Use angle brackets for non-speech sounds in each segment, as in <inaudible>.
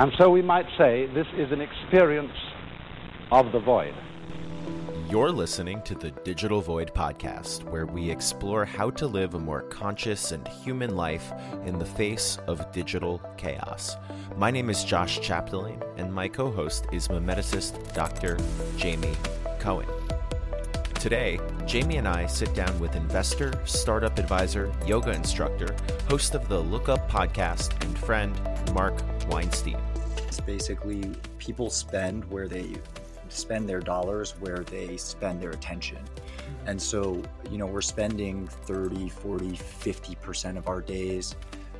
And so we might say this is an experience of the void. You're listening to the Digital Void podcast, where we explore how to live a more conscious and human life in the face of digital chaos. My name is Josh Chapdelaine, and my co host is memeticist Dr. Jamie Cohen. Today, Jamie and I sit down with investor, startup advisor, yoga instructor, host of the Look Up podcast, and friend Marc Weinstein. It's basically people spend where they spend their dollars where they spend their attention. And so, you know, we're spending 30, 40, 50% of our days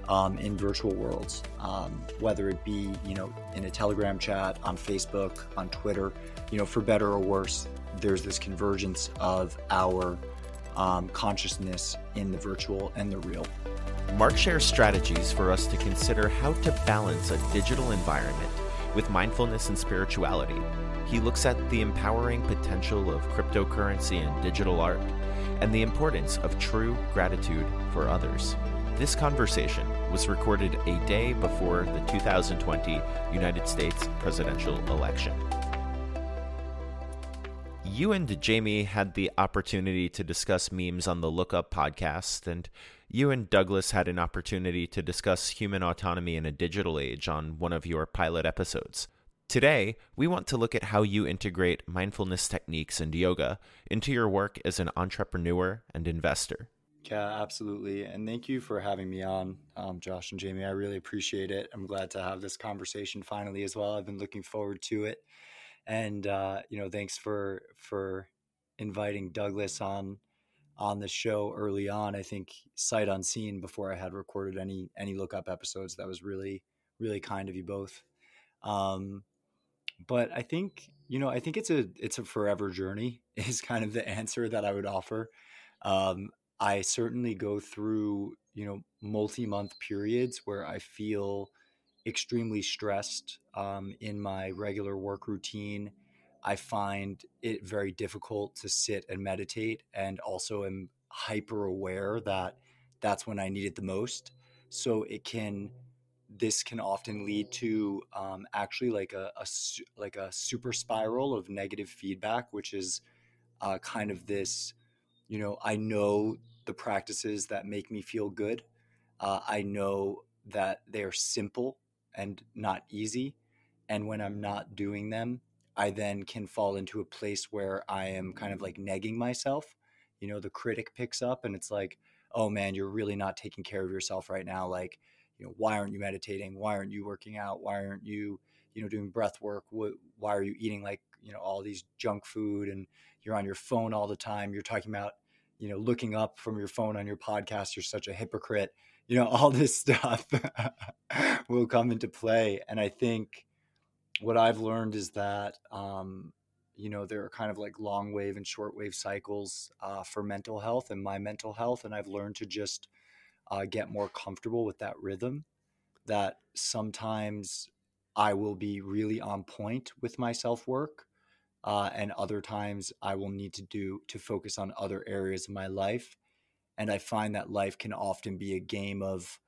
um, in virtual worlds, um, whether it be, you know, in a Telegram chat, on Facebook, on Twitter, you know, for better or worse, there's this convergence of our um, consciousness in the virtual and the real. Marc shares strategies for us to consider how to balance a digital environment with mindfulness and spirituality he looks at the empowering potential of cryptocurrency and digital art, and the importance of true gratitude for others. This conversation was recorded a day before the 2020 United States presidential election. You and Jamie had the opportunity to discuss memes on the Lookup podcast, and you and Douglas had an opportunity to discuss human autonomy in a digital age on one of your pilot episodes. Today, we want to look at how you integrate mindfulness techniques and yoga into your work as an entrepreneur and investor. Yeah, absolutely. And thank you for having me on, um, Josh and Jamie. I really appreciate it. I'm glad to have this conversation finally as well. I've been looking forward to it. And uh, you know, thanks for for inviting Douglas on on the show early on. I think sight unseen before I had recorded any any lookup episodes. That was really really kind of you both. Um, but I think you know I think it's a it's a forever journey <laughs> is kind of the answer that I would offer. Um, I certainly go through you know multi month periods where I feel extremely stressed um, in my regular work routine. I find it very difficult to sit and meditate, and also am hyper aware that that's when I need it the most. So it can this can often lead to um, actually like a, a, like a super spiral of negative feedback, which is uh, kind of this, you know, I know the practices that make me feel good. Uh, I know that they're simple and not easy, and when I'm not doing them, I then can fall into a place where I am kind of like negging myself. You know, the critic picks up and it's like, oh man, you're really not taking care of yourself right now. Like you know why aren't you meditating? Why aren't you working out? Why aren't you you know doing breath work? Why are you eating like you know all these junk food and you're on your phone all the time? You're talking about you know looking up from your phone on your podcast. You're such a hypocrite you know <laughs> all this stuff will come into play and i think what i've learned is that um, you know there are kind of like long wave and short wave cycles uh, for mental health and my mental health and i've learned to just uh, get more comfortable with that rhythm. That sometimes I will be really on point with my self work, uh, and other times I will need to do to focus on other areas of my life. And I find that life can often be a game of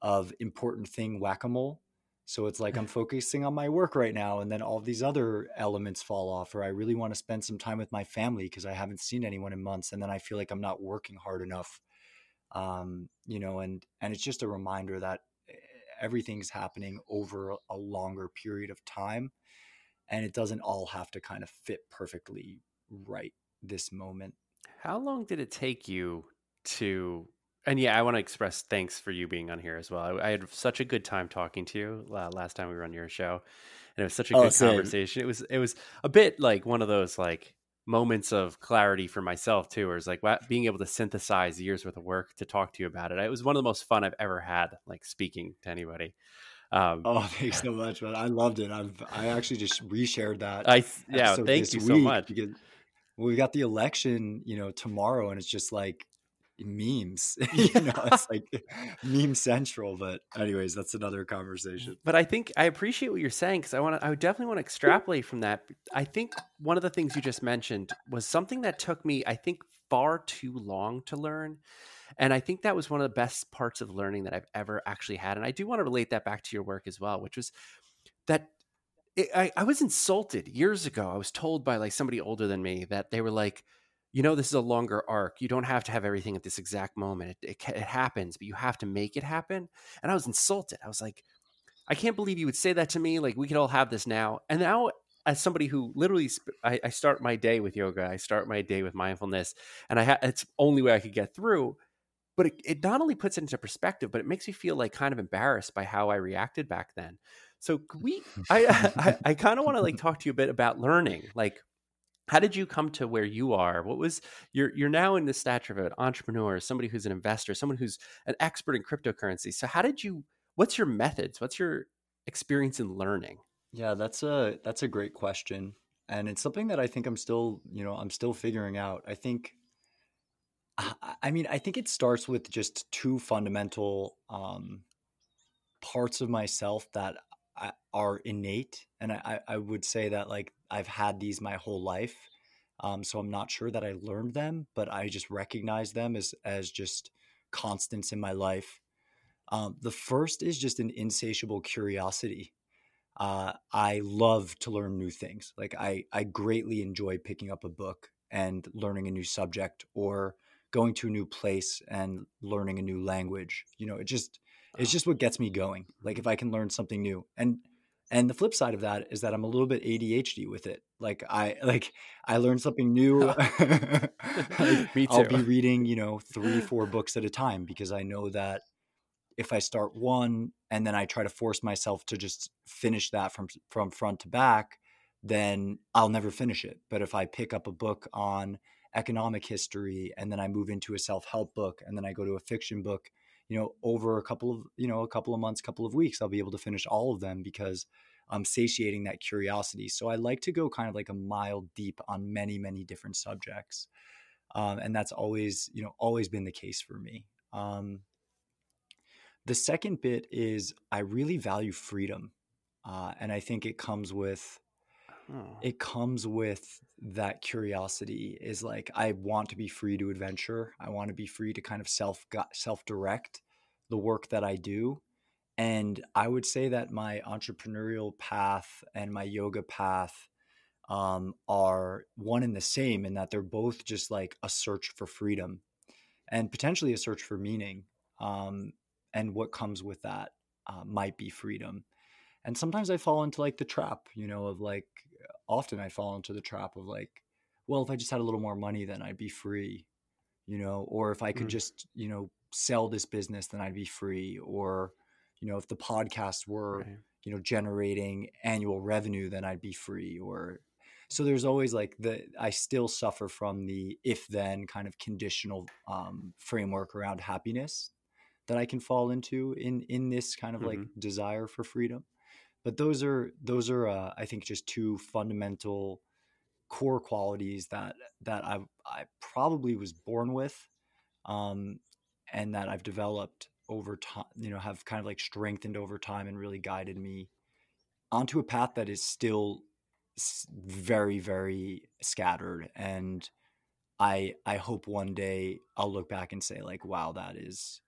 of important thing whack a mole. So it's like I'm <laughs> focusing on my work right now, and then all these other elements fall off. Or I really want to spend some time with my family because I haven't seen anyone in months, and then I feel like I'm not working hard enough um, you know, and and it's just a reminder that eh, everything's happening over a longer period of time, and it doesn't all have to kind of fit perfectly right this moment. How long did it take you to? And yeah, I want to express thanks for you being on here as well. I, I had such a good time talking to you uh, last time we were on your show, and it was such a oh, good same. conversation. It was it was a bit like one of those like moments of clarity for myself too, where it's like being able to synthesize years worth of work to talk to you about it. It was one of the most fun I've ever had, like speaking to anybody. Um, oh, <laughs> thanks so much, man! I loved it. I've I actually just reshared that. I yeah, thank you so much. Because we got the election, you know, tomorrow, and it's just like memes <laughs> you know it's like <laughs> meme central but anyways that's another mm, conversation but i think i appreciate what you're saying because i want to i would definitely want to extrapolate from that i think one of the things you just mentioned was something that took me i think far too long to learn and i think that was one of the best parts of learning that i've ever actually had and i do want to relate that back to your work as well which was that it, I, I was insulted years ago. I was told by like somebody older than me that they were like, you know, this is a longer arc. You don't have to have everything at this exact moment. It, it, it happens, but you have to make it happen. And I was insulted. I was like, I can't believe you would say that to me. Like we could all have this now. And now, as somebody who literally, sp- I, I, start my day with yoga. I start my day with mindfulness, and I ha- it's only way I could get through. But it, it not only puts it into perspective, but it makes me feel like kind of embarrassed by how I reacted back then. So we, I, <laughs> I, I kind of want to like talk to you a bit about learning. Like, how did you come to where you are? What was you're you're now in the stature of an entrepreneur, somebody who's an investor, someone who's an expert in cryptocurrency. So how did you? What's your methods? What's your experience in learning? Yeah, that's a that's a great question, and it's something that I think I'm still you know I'm still figuring out. I think I mean, I think it starts with just two fundamental um, parts of myself that are innate and I, I would say that like i've had these my whole life um, so i'm not sure that i learned them but i just recognize them as as just constants in my life. Um, the first is just an insatiable curiosity. Uh, i love to learn new things like i i greatly enjoy picking up a book and learning a new subject or going to a new place and learning a new language you know it just it's just what gets me going. Like if I can learn something new. And and the flip side of that is that I'm a little bit ADHD with it. Like I <laughs> like I learn something new. <laughs> <laughs> me too. I'll be reading, you know, three, four books at a time because I know that if I start one and then I try to force myself to just finish that from from front to back, then I'll never finish it. But if I pick up a book on economic history and then I move into a self-help book and then I go to a fiction book you know, over a couple of, you know, a couple of months, couple of weeks, I'll be able to finish all of them because I'm satiating that curiosity. So I like to go kind of like a mile deep on many, many different subjects. Um, and that's always, you know, always been the case for me. Um, the second bit is I really value freedom. Uh, and I think it comes with, oh. it comes with that curiosity is like i want to be free to adventure. I want to be free to kind of self self direct the work that i do. And i would say that my entrepreneurial path and my yoga path um, are one and the same in that they're both just like a search for freedom and potentially a search for meaning um, and what comes with that uh, might be freedom. And sometimes i fall into like the trap you know of like often I fall into the trap of like, well, if I just had a little more money, then I'd be free, you know, or if I could mm. just, you know, sell this business, then I'd be free. Or, you know, if the podcast were, right. you know, generating annual revenue, then I'd be free. Or, so there's always like the, I still suffer from the if then kind of conditional um, framework around happiness that I can fall into in, in this kind of mm-hmm. like desire for freedom but those are those are uh, I think just two fundamental core qualities that that I I probably was born with, um, and that I've developed over time. You know, have kind of like strengthened over time and really guided me onto a path that is still very very scattered and I I hope one day I'll look back and say like wow that is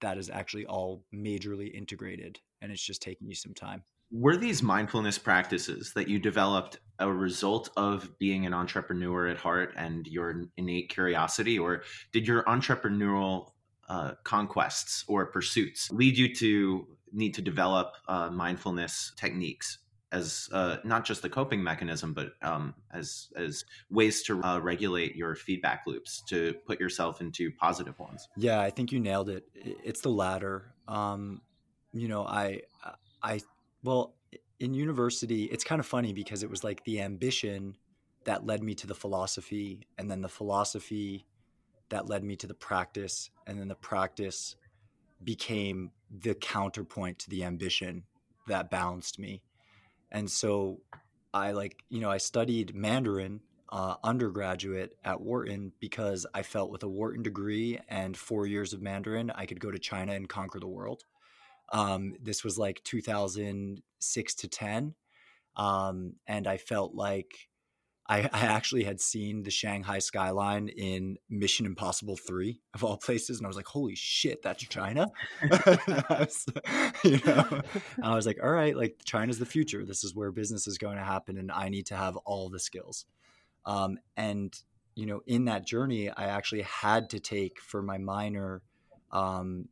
that is actually all majorly integrated and it's just taking you some time. Were these mindfulness practices that you developed a result of being an entrepreneur at heart and your innate curiosity, or did your entrepreneurial uh, conquests or pursuits lead you to need to develop uh, mindfulness techniques as uh, not just a coping mechanism, but um, as as ways to uh, regulate your feedback loops to put yourself into positive ones. Yeah, I think you nailed it. It's the latter. Um, you know, I I well in university, it's kind of funny because it was like the ambition that led me to the philosophy, and then the philosophy that led me to the practice, and then the practice became the counterpoint to the ambition that balanced me. And so I like, you know, I studied Mandarin uh, undergraduate at Wharton because I felt with a Wharton degree and four years of Mandarin, I could go to China and conquer the world. Um, this was like 2006 to 10. Um, and I felt like I, I, actually had seen the Shanghai skyline in Mission Impossible 3 of all places. And I was like, holy shit, that's China. <laughs> was, you know, I was like, all right, like China's the future. This is where business is going to happen. And I need to have all the skills. Um, and, you know, in that journey, I actually had to take for my minor, um,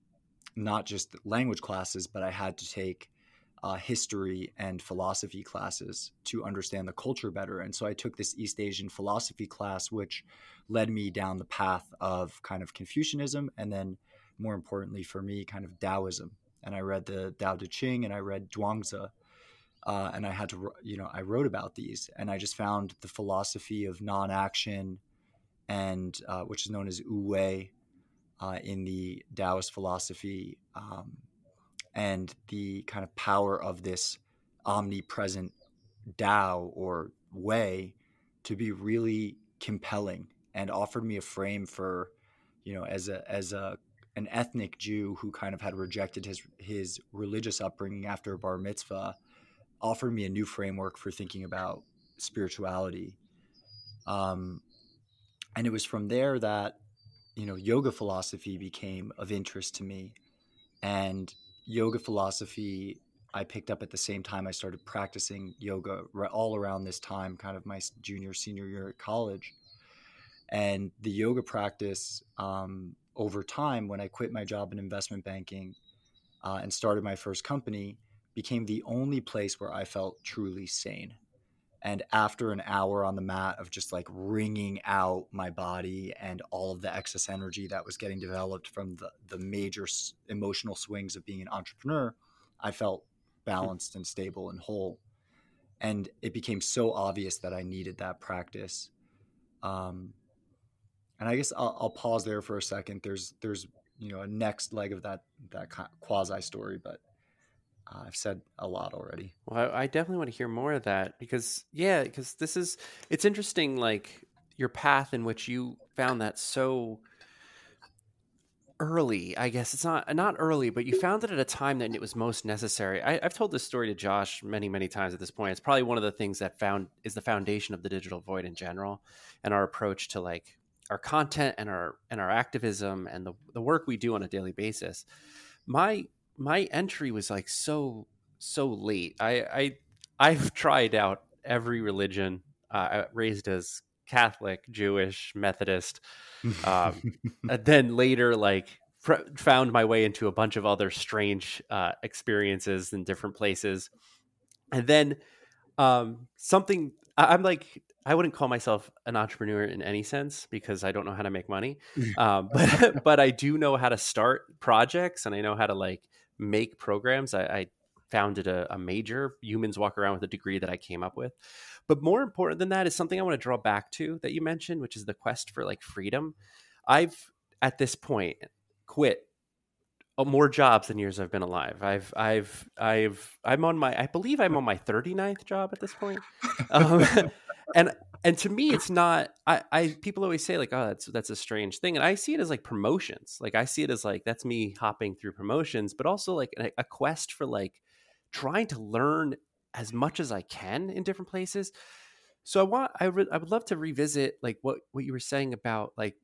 not just language classes, but I had to take uh, history and philosophy classes to understand the culture better. And so I took this East Asian philosophy class, which led me down the path of kind of Confucianism and then, more importantly for me, kind of Taoism. And I read the Tao Te Ching and I read Zhuangzi. Uh, and I had to, you know, I wrote about these and I just found the philosophy of non action and uh, which is known as Wu Wei uh, in the Taoist philosophy. Um, and the kind of power of this omnipresent Tao or way to be really compelling and offered me a frame for, you know, as a as a an ethnic Jew who kind of had rejected his his religious upbringing after bar mitzvah, offered me a new framework for thinking about spirituality. Um, and it was from there that, you know, yoga philosophy became of interest to me, and yoga philosophy I picked up at the same time I started practicing yoga all around this time, kind of my junior, senior year at college. And the yoga practice um, over time, when I quit my job in investment banking uh, and started my first company, became the only place where I felt truly sane. And after an hour on the mat of just like wringing out my body and all of the excess energy that was getting developed from the, the major emotional swings of being an entrepreneur, I felt balanced and stable and whole. And it became so obvious that I needed that practice. Um, and I guess I'll, I'll pause there for a second. There's, there's, you know, a next leg of that, that quasi story, but uh, I've said a lot already. Well, I, I definitely want to hear more of that because, yeah, because this is it's interesting, like your path in which you found that so early. I guess it's not not early, but you found it at a time that it was most necessary. I, have told this story to Josh many, many times at this point. It's probably one of the things that found is the foundation of the digital void in general, and our approach to like our content and our and our activism and the the work we do on a daily basis. My my entry was like so so late. I I I've <laughs> tried out every religion. Uh, raised as Catholic, Jewish, Methodist. Um, <laughs> and then later, like fr- found my way into a bunch of other strange uh, experiences in different places. And then um, something I- I'm like I wouldn't call myself an entrepreneur in any sense because I don't know how to make money. <laughs> Um, but but I do know how to start projects and I know how to like make programs. I, I founded a, a, major. Humans walk around with a degree that I came up with. But more important than that is something I want to draw back to that you mentioned, which is the quest for like freedom. I've at this point quit more jobs than years I've been alive. I've I've I've I'm on my I believe I'm on my 39th job at this point. <laughs> Um, <laughs> and and to me it's <clears throat> not I, I people always say like oh that's that's a strange thing and i see it as like promotions like i see it as like that's me hopping through promotions but also like a, a quest for like trying to learn as much as i can in different places so i want i, re- I would love to revisit like what what you were saying about like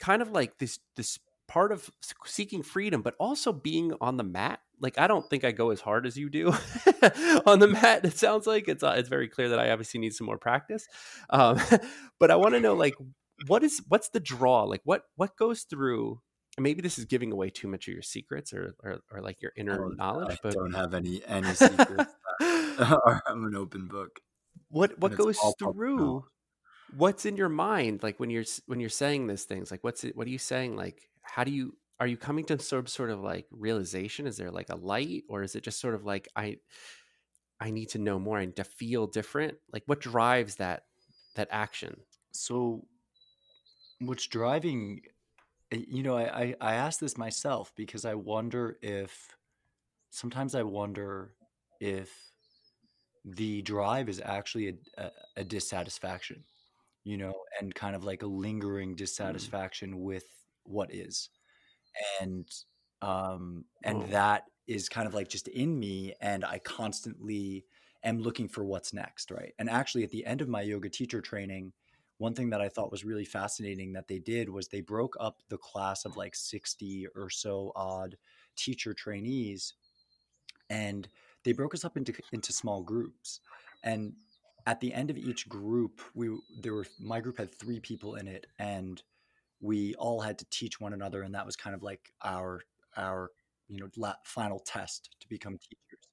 kind of like this this part of seeking freedom, but also being on the mat. Like I don't think I go as hard as you do <laughs> on the mat. It sounds like it's uh, it's very clear that I obviously need some more practice. Um, <laughs> but I want to know like what is what's the draw? Like what what goes through? Maybe this is giving away too much of your secrets or or, or like your inner knowledge. I but don't have any any secrets. <laughs> I'm an open book. What what goes through? What's in your mind like when you're when you're saying these things? Like what's it? What are you saying? Like how do you are you coming to some sort of like realization is there like a light or is it just sort of like i i need to know more and to feel different like what drives that that action so what's driving eh, you know i i, ask this myself because i wonder if sometimes i wonder if the drive is actually a, a, a dissatisfaction you know and kind of like a lingering mm. dissatisfaction mm. with what is and um and oh. that is kind of like just in me and i constantly am looking for what's next, right? And actually, at the end of my yoga teacher training, one thing that I thought was really fascinating that they did was they broke up the class of like 60 or so odd teacher trainees and they broke us up into into small groups and at the end of each group we there were my group had 3 people in it and we all had to teach one another and that was kind of like our our you know final test to become teachers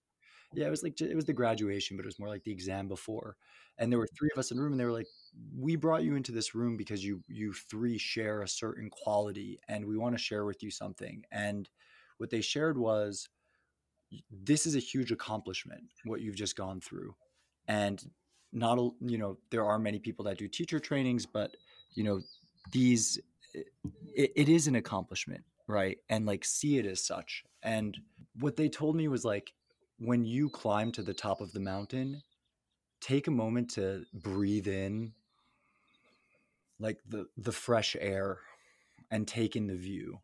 yeah, it was like it was the graduation, but it was more like the exam before. And there were three of us in the room, and they were like, "We brought you into this room because you you three share a certain quality, and we want to share with you something." And what they shared was, "This is a huge accomplishment what you've just gone through," and not you know there are many people that do teacher trainings, but you know these it, it is an accomplishment, right? And like see it as such. And what they told me was like when you climb to the top of the mountain, take a moment to breathe in like the the fresh air and take in the view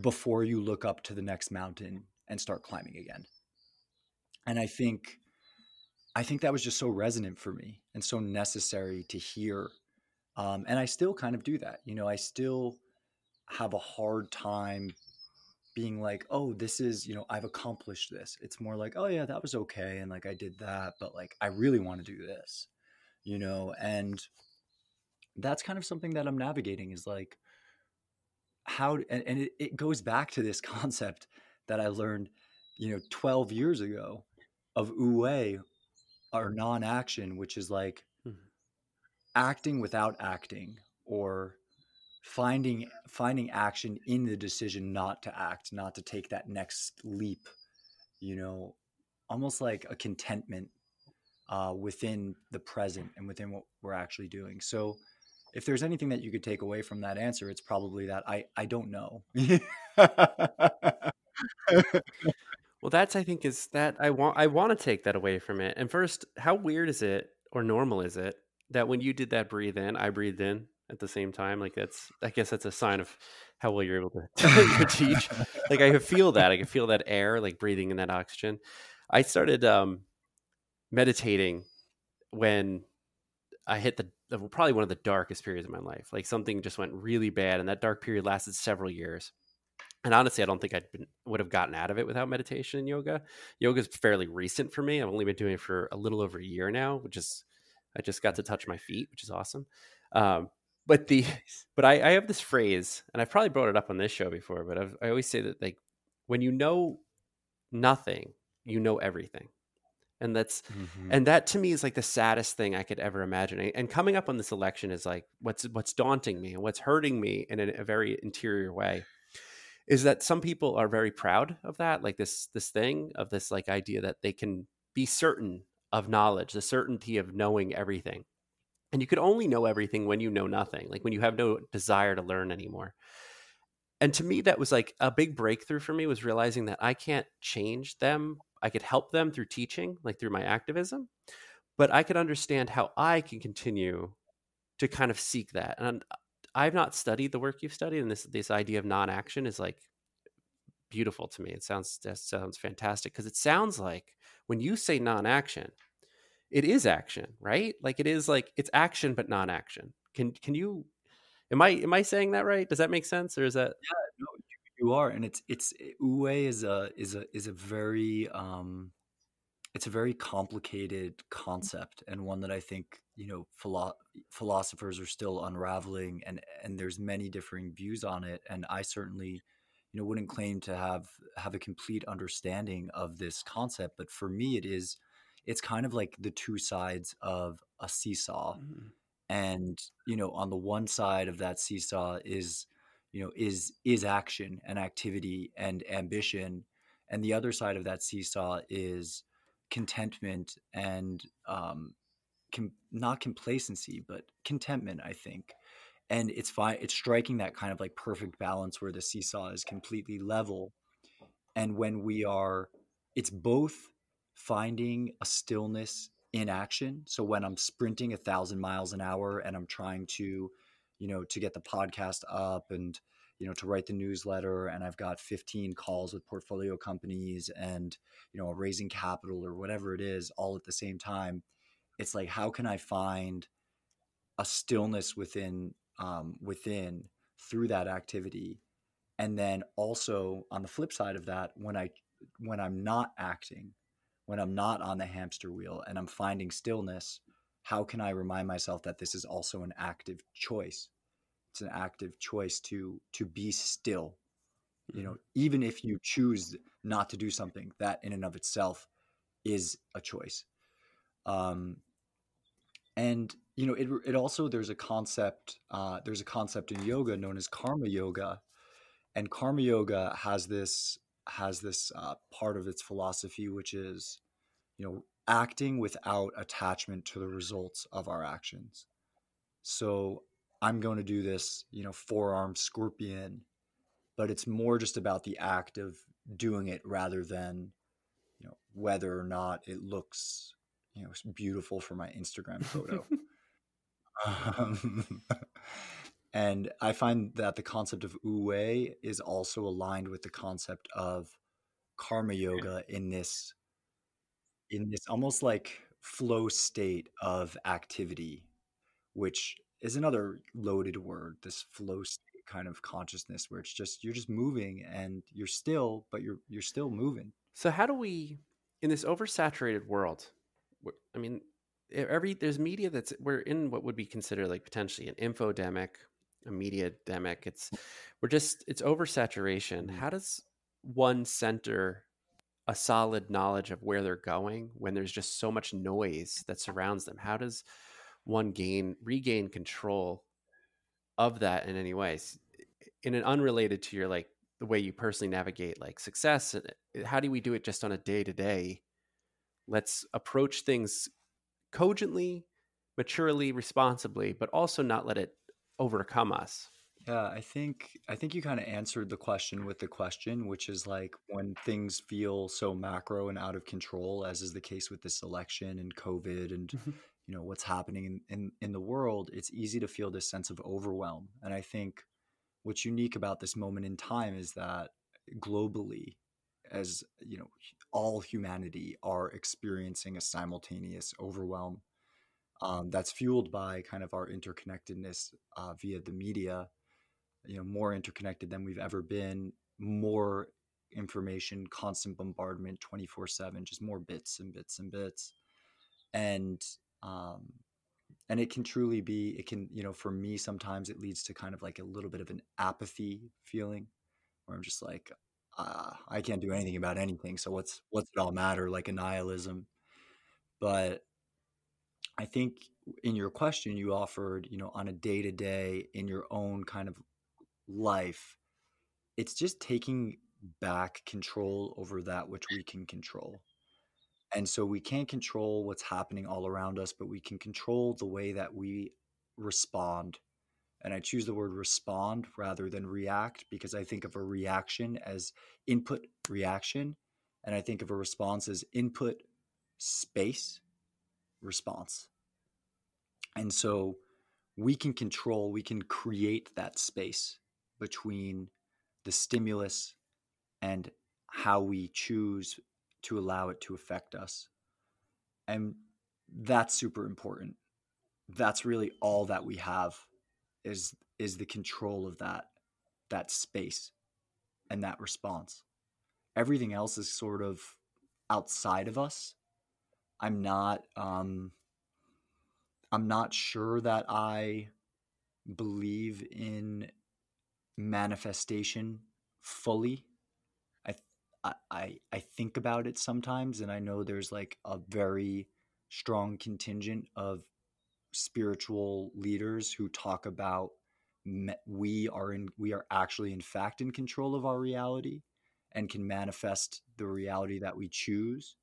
before you look up to the next mountain and start climbing again. And I think I think that was just so resonant for me and so necessary to hear. Um, and I still kind of do that. You know, I still have a hard time being like, oh, this is, you know, I've accomplished this. It's more like, oh, yeah, that was okay. And like, I did that, but like, I really want to do this, you know? And that's kind of something that I'm navigating is like, how, and, and it, it goes back to this <laughs> concept that I learned, you know, 12 years ago of Wu or non action, which is like. Acting without acting or finding finding action in the decision not to act not to take that next leap you know almost like a contentment uh, within the present and within what we're actually doing. So if there's anything that you could take away from that answer it's probably that i i don't know. Well that's i think is that i want i want to take that away from it. And first how weird is it or normal is it that when you did that breathe in i breathed in at the same time. Like that's, I guess that's a sign of how well you're able to, <laughs> teach. <laughs> Like I could feel that. I could feel that air, like breathing in that oxygen. I started um, meditating when I hit the probably one of the darkest periods of my life. Like something just went really bad, and that dark period lasted several years. And honestly, I don't think I'd been, would have gotten out of it without meditation and yoga. Yoga is fairly recent for me. I've only been doing it for a little over a year now, which is I just got to touch my feet, which is awesome. Um, but the but I, I have this phrase, and I've probably brought it up on this show before, but I've, I always say that like when you know nothing, you know everything and that's mm-hmm. and that to me is like the saddest thing i could ever imagine and coming up on this election is like what's what's daunting me and what's hurting me in a, a, very interior way is that some people are very proud of that like this this thing of this like idea that they can be certain of knowledge the certainty of knowing everything. And you could only know everything when you know nothing like when you have no desire to learn anymore. And to me that was like a big breakthrough for me was realizing that i can't change them. I could help them through teaching like through my activism but i could understand how i can continue to kind of seek that. And i've not studied the work you've studied and this this idea of non-action is like beautiful to me it sounds that sounds fantastic because it sounds like when you say non-action it is action, right? Like it is like it's action but non-action. Can can you am I am I saying that right? Does that make sense or is that Yeah, no, you, you are and it's it's Wu is a is a is a very um it's a very complicated concept and one that I think you know philo- philosophers are still unraveling and and there's many differing views on it and I certainly you know wouldn't claim to have have a complete understanding of this concept but for me it is it's kind of like the two sides of a seesaw. Mm-hmm. And, you know, on the one side of that seesaw is, you know, is is action and activity and ambition. And the other side of that seesaw is contentment and um, com- not complacency, but contentment, I think. And it's fine. It's striking that kind of like perfect balance where the seesaw is completely level. And when we are, it's both finding a stillness in action. So when I'm sprinting a thousand miles an hour and I'm trying to, you know, to get the podcast up and, you know to write the newsletter and i've got 15 calls with portfolio companies and you know raising capital or whatever it is all at the same time it's like how can i find a stillness within um, within through that activity. And then also on the flip side of that when i when i'm not acting when i'm not on the hamster wheel and i'm finding stillness how can i remind myself that this is also an active choice? It's an active choice to to be still. You know mm-hmm. even if you choose not to do something that in and of itself is a choice. Um and you know it, it also there's a concept uh, there's a concept in yoga known as karma yoga. And karma yoga has this has this uh, part of its philosophy which is you know acting without attachment to the results of our actions. So I'm going to do this, you know, forearm scorpion, but it's more just about the act of doing it rather than, you know, whether or not it looks, you know, beautiful for my Instagram photo. <laughs> um, <laughs> and I find that the concept of Wu is also aligned with the concept of karma yoga in this in this almost like flow state of activity which is another loaded word this flow state kind of consciousness where it's just you're just moving and you're still but you're you're still moving so how do we in this oversaturated world i mean every there's media that's we're in what would be considered like potentially an infodemic a media demic it's we're just it's oversaturation. Mm-hmm. how does one center a solid knowledge of where they're going when there's just so much noise that surrounds them? How does one gain regain control of that in any ways? In an unrelated to your like the way you personally navigate like success eh, how do we do it just on a day to day let's approach things cogently maturely responsibly but also not let it overcome us. Yeah i think i think you kind of answered the question with the question which is like when things feel so macro and out of control as is the case with this election and covid and mm-hmm. you know what's happening in, in, in the world it's easy to feel this sense of overwhelm. And i think what's unique about this moment in time is that globally as you know all humanity are experiencing a simultaneous overwhelm um, that's fueled by kind of our interconnectedness uh, via the media you know more interconnected than we've ever been more information constant bombardment 24 7 just more bits and bits and bits and um, and it can truly be it can you know for me sometimes it leads to kind of like a little bit of an apathy feeling where i'm just like uh, i can't do anything about anything so what's what's it all matter like a nihilism but i think in your question you offered you know on a day to day in your own kind of life it's just taking back control over that which we can control and so we can't control what's happening all around us, but we can control the way that we respond. And I choose the word respond rather than react because I think of a reaction as input reaction. And I think of a response as input space response. And so we can control, we can create that space between the stimulus and how we choose to allow it to affect us. And that's super important. That's really all that we have is is the control of that that space and that response. Everything else is sort of outside of us. I'm not um I'm not sure that I believe in manifestation fully I I, I think about it sometimes and I know there's like a very strong contingent of spiritual leaders who talk about we are in we are actually in fact in control of our reality and can manifest the reality that we choose.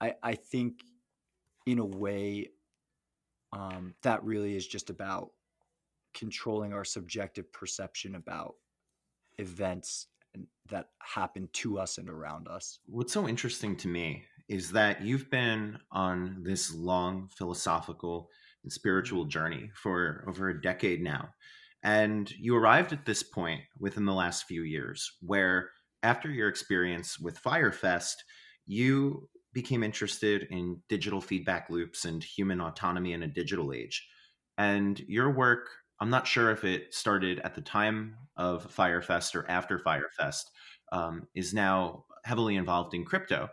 I, I think in a way um, that really is just about controlling our subjective perception about events that happen to us and around us. What's so interesting to me is that you've been on this long philosophical spiritual mm-hmm. journey for over a decade now. And you arrived at this point within the last few years where, after your experience with Fyre Fest, you became interested in digital feedback loops and human autonomy in a digital age. And your work, I'm not sure if it started at the time of Fyre Fest or after Fyre Fest, um, is now heavily involved in crypto.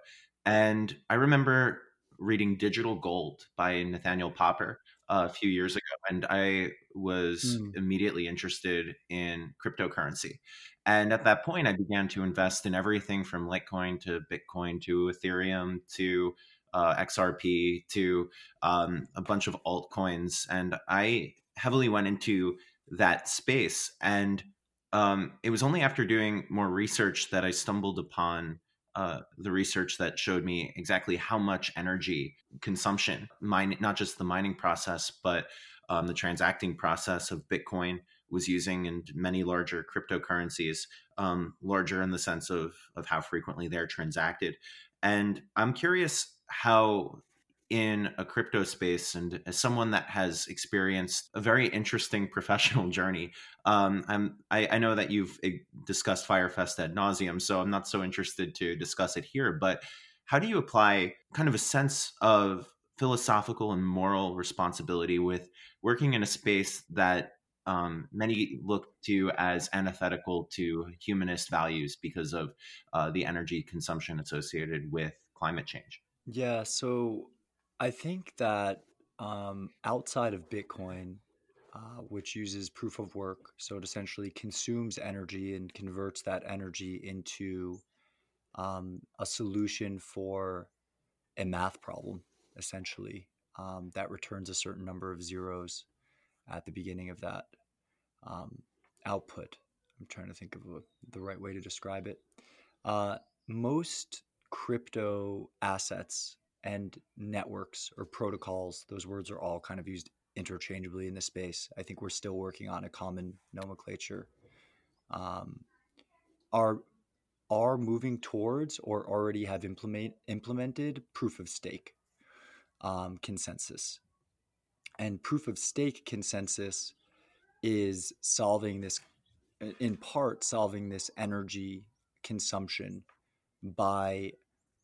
And I remember reading Digital Gold by Nathaniel Popper a few years ago, and I was mm. immediately interested in cryptocurrency. And at that point, I began to invest in everything from Litecoin to Bitcoin to Ethereum to uh, XRP to um, a bunch of altcoins. And I heavily went into that space. And um, it was only after doing more research that I stumbled upon uh, the research that showed me exactly how much energy consumption, mine, not just the mining process, but um, the transacting process of Bitcoin was using and many larger cryptocurrencies, um, larger in the sense of, of how frequently they're transacted. And I'm curious how in a crypto space and as someone that has experienced a very interesting <laughs> professional journey um, I'm, I, I, know that you've eh, discussed Fyre Fest ad nauseum so i'm not so interested to discuss it here but how do you apply kind of a sense of philosophical and moral responsibility with working in a space that um, many look to as antithetical to humanist values because of uh, the energy consumption associated with climate change? Yeah so I think that um, outside of Bitcoin, uh, which uses proof of work, so it essentially consumes energy and converts that energy into um, a solution for a math problem, essentially, um, that returns a certain number of zeros at the beginning of that um, output. I'm trying to think of a, the right way to describe it. Uh, most crypto assets and networks or protocols. Those words are all kind of used interchangeably in this space. I think we're still working on a common nomenclature. Um, are are moving towards or already have implement implemented proof of stake um, consensus, and proof of stake consensus is solving this in part solving this energy consumption by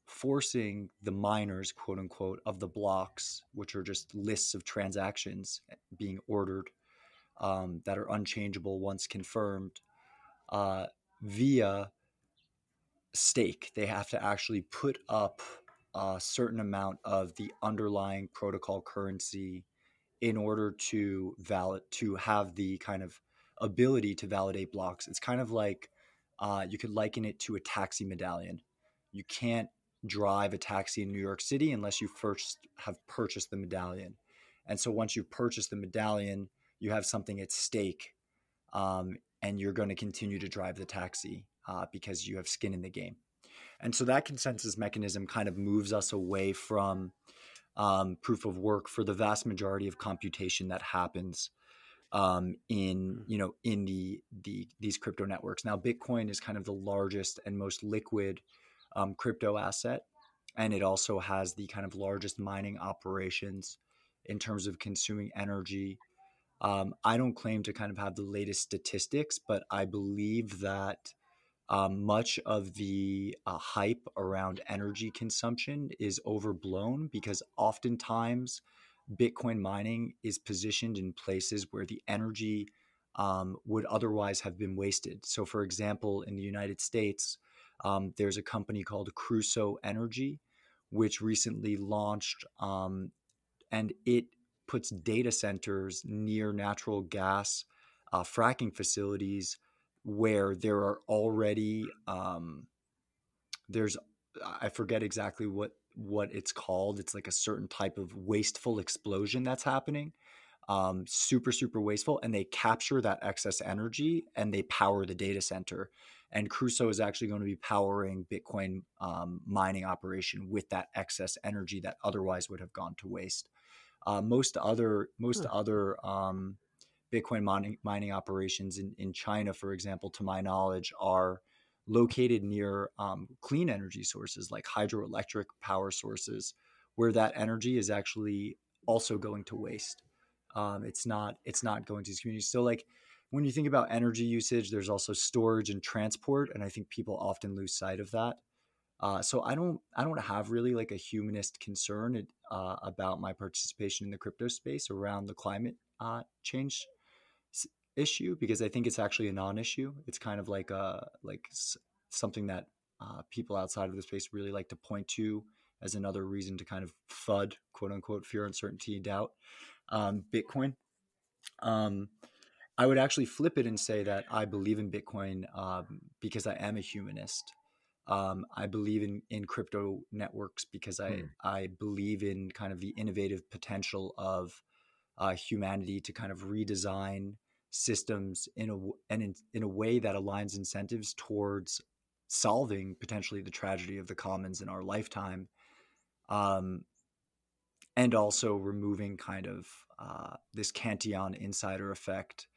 forcing the miners, quote unquote, of the blocks, which are just lists of transactions being ordered um, that are unchangeable once confirmed, uh, via stake. They have to actually put up a certain amount of the underlying protocol currency in order to valid to have the kind of ability to validate blocks. It's kind of like uh, you could liken it to a taxi medallion. You can't drive a taxi in New York City unless you first have purchased the medallion. And so once you've purchased the medallion, you have something at stake, um, and you're going to continue to drive the taxi uh, because you have skin in the game. And so that consensus mechanism kind of moves us away from um, proof of work for the vast majority of computation that happens um, in you know in the the these crypto networks. Now, Bitcoin is kind of the largest and most liquid um, crypto asset. And it also has the kind of largest mining operations in terms of consuming energy. Um, I don't claim to kind of have the latest statistics, but I believe that um, much of the uh, hype around energy consumption is overblown because oftentimes Bitcoin mining is positioned in places where the energy um, would otherwise have been wasted. So, for example, in the United States, um, there's a company called Crusoe Energy, which recently launched, um, and it puts data centers near natural gas uh, fracking facilities where there are already um, there's I forget exactly what what it's called. It's like a certain type of wasteful explosion that's happening. Um, super super wasteful, and they capture that excess energy and they power the data center and Crusoe is actually going to be powering Bitcoin um, mining operation with that excess energy that otherwise would have gone to waste. Uh, most other most huh. other um, Bitcoin mining, mining operations in, in China, for example, to my knowledge, are located near um, clean energy sources like hydroelectric power sources, where that energy is actually also going to waste. Um, it's not it's not going to these communities. So like when you think about energy usage, there's also storage and transport, and I think people often lose sight of that. Uh, so I don't I don't have really like a humanist concern uh, about my participation in the crypto space around the climate uh, change issue because I think it's actually a non-issue. It's kind of like a uh, like something that uh, people outside of the space really like to point to as another reason to kind of FUD, quote unquote, fear, uncertainty, doubt, um, Bitcoin. Um, I would actually flip it and say that I believe in Bitcoin um, because I am a humanist. Um, I believe in, in crypto networks because I, hmm. I believe in kind of the innovative potential of uh, humanity to kind of redesign systems in a and in, in a way that aligns incentives towards solving potentially the tragedy of the commons in our lifetime um, and also removing kind of uh, this Cantillon insider effect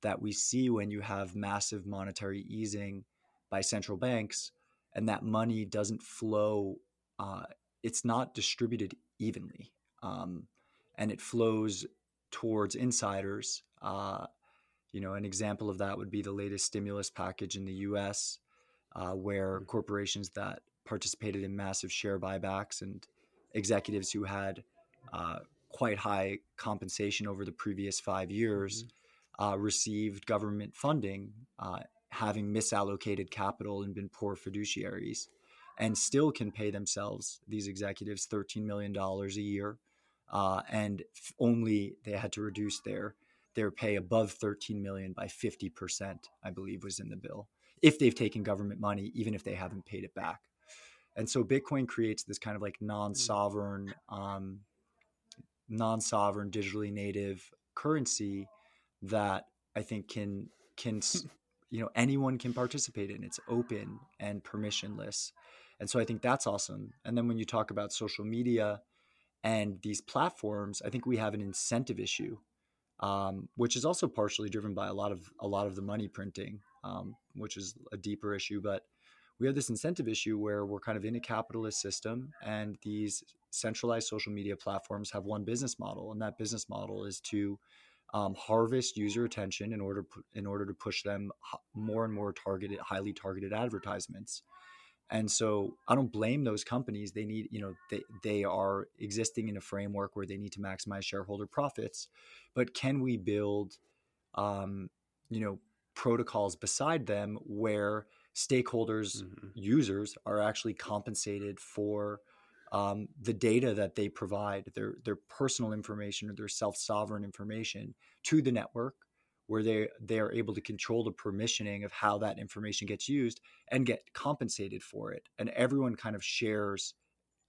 that we see when you have massive monetary easing by central banks and that money doesn't flow uh, it's not distributed evenly um, and it flows towards insiders uh, you know an example of that would be the latest stimulus package in the us uh, where mm-hmm. corporations that participated in massive share buybacks and executives who had uh, quite high compensation over the previous five years mm-hmm. uh, received government funding, uh, having misallocated capital and been poor fiduciaries, and still can pay themselves, these executives, $13 million a year. Uh, and only they had to reduce their their pay above 13 million by 50%, I believe was in the bill, if they've taken government money, even if they haven't paid it back. And so Bitcoin creates this kind of like non-sovereign, um, non-sovereign digitally native currency that I think can can <laughs> you know anyone can participate in. It's open and permissionless, and so I think that's awesome. And then when you talk about social media and these platforms, I think we have an incentive issue, um, which is also partially driven by a lot of a lot of the money printing, um, which is a deeper issue, but we have this incentive issue where we're kind of in a capitalist system and these centralized social media platforms have one business model and that business model is to um, harvest user attention in order in order to push them more and more targeted highly targeted advertisements. And so i don't blame those companies. They need you know they, they are existing in a framework where they need to maximize shareholder profits. But can we build um, you know protocols beside them where stakeholders, mm-hmm. users are actually compensated for um, the data that they provide, their their personal information or their self sovereign information to the network, where they they are able to control the permissioning of how that information gets used and get compensated for it, and everyone kind of shares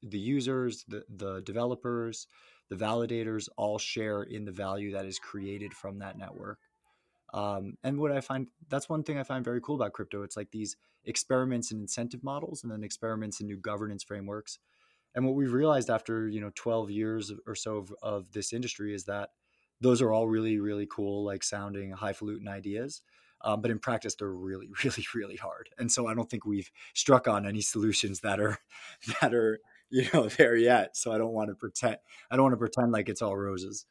the users, the the developers, the validators all share in the value that is created from that network. Um, and what I find that's one thing I find very cool about crypto. It's like these experiments in incentive models, and then experiments in new governance frameworks. And what we've realized after you know 12 years or so of, of this industry is that those are all really really cool, like sounding highfalutin ideas. Um, but in practice, they're really <laughs> really really hard. And so I don't think we've struck on any solutions that are <laughs> that are you know there yet. So I don't want to pretend I don't want to pretend like it's all roses.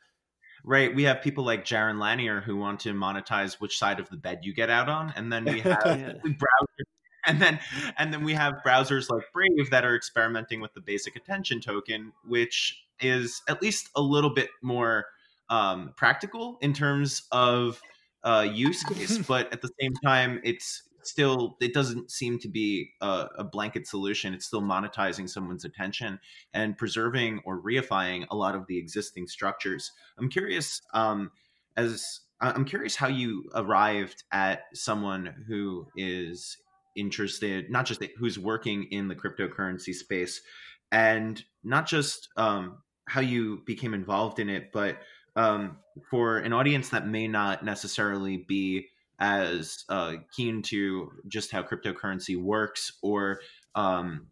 Right. We have people like Jaron Lanier who want to monetize which side of the bed you get out on. And then we <laughs> have yeah. browsers and then and then we have browsers like Brave that are experimenting with the basic attention token, which is at least a little bit more um, practical in terms of uh, use case, <laughs> but at the same time, it's still it doesn't seem to be a, a, blanket solution. It's still monetizing someone's attention and preserving or reifying a lot of the existing structures. I'm curious um, as i'm curious how you arrived at someone who is interested not just who's working in the cryptocurrency space and not just um, how you became involved in it but um, for an audience that may not necessarily be as uh, keen to just how cryptocurrency works or um,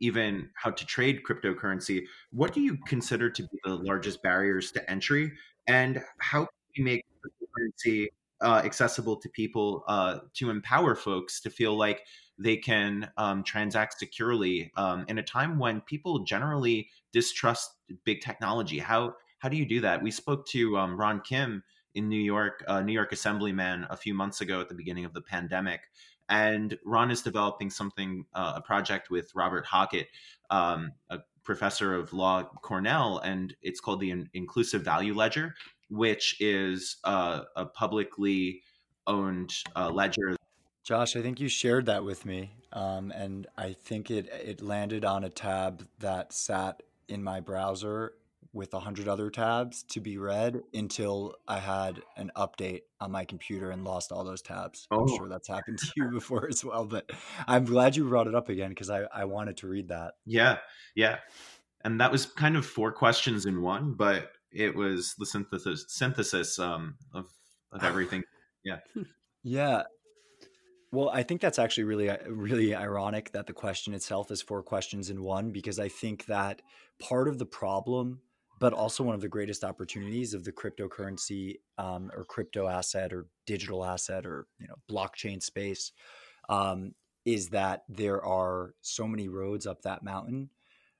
even how to trade cryptocurrency, what do you consider to be the largest barriers to entry? And how can we make cryptocurrency uh, accessible to people uh, to empower folks to feel like they can um, transact securely um, in a time when people generally distrust big technology? How how do you do that? We spoke to um, Ron Kim in New York, a New York Assemblyman, a few months ago at the beginning of the pandemic. And Ron is developing something, uh, a project with Robert Hockett, um, a professor of law at Cornell, and it's called the In- Inclusive Value Ledger, which is uh, a publicly owned uh, ledger. Josh, I think you shared that with me, um, and I think it it landed on a tab that sat in my browser with a hundred other tabs to be read until I had an update on my computer and lost all those tabs. Oh. I'm sure that's happened to you <laughs> before as well, but I'm glad you brought it up again because I, I wanted to read that. Yeah, yeah. And that was kind of four questions in one, but it was the synthesis synthesis um, of of <sighs> everything. Yeah. yeah. Well, I think that's actually really really ironic that the question itself is four questions in one because I think that part of the problem but also one of the greatest opportunities of the cryptocurrency um, or crypto asset or digital asset or you know blockchain space um, is that there are so many roads up that mountain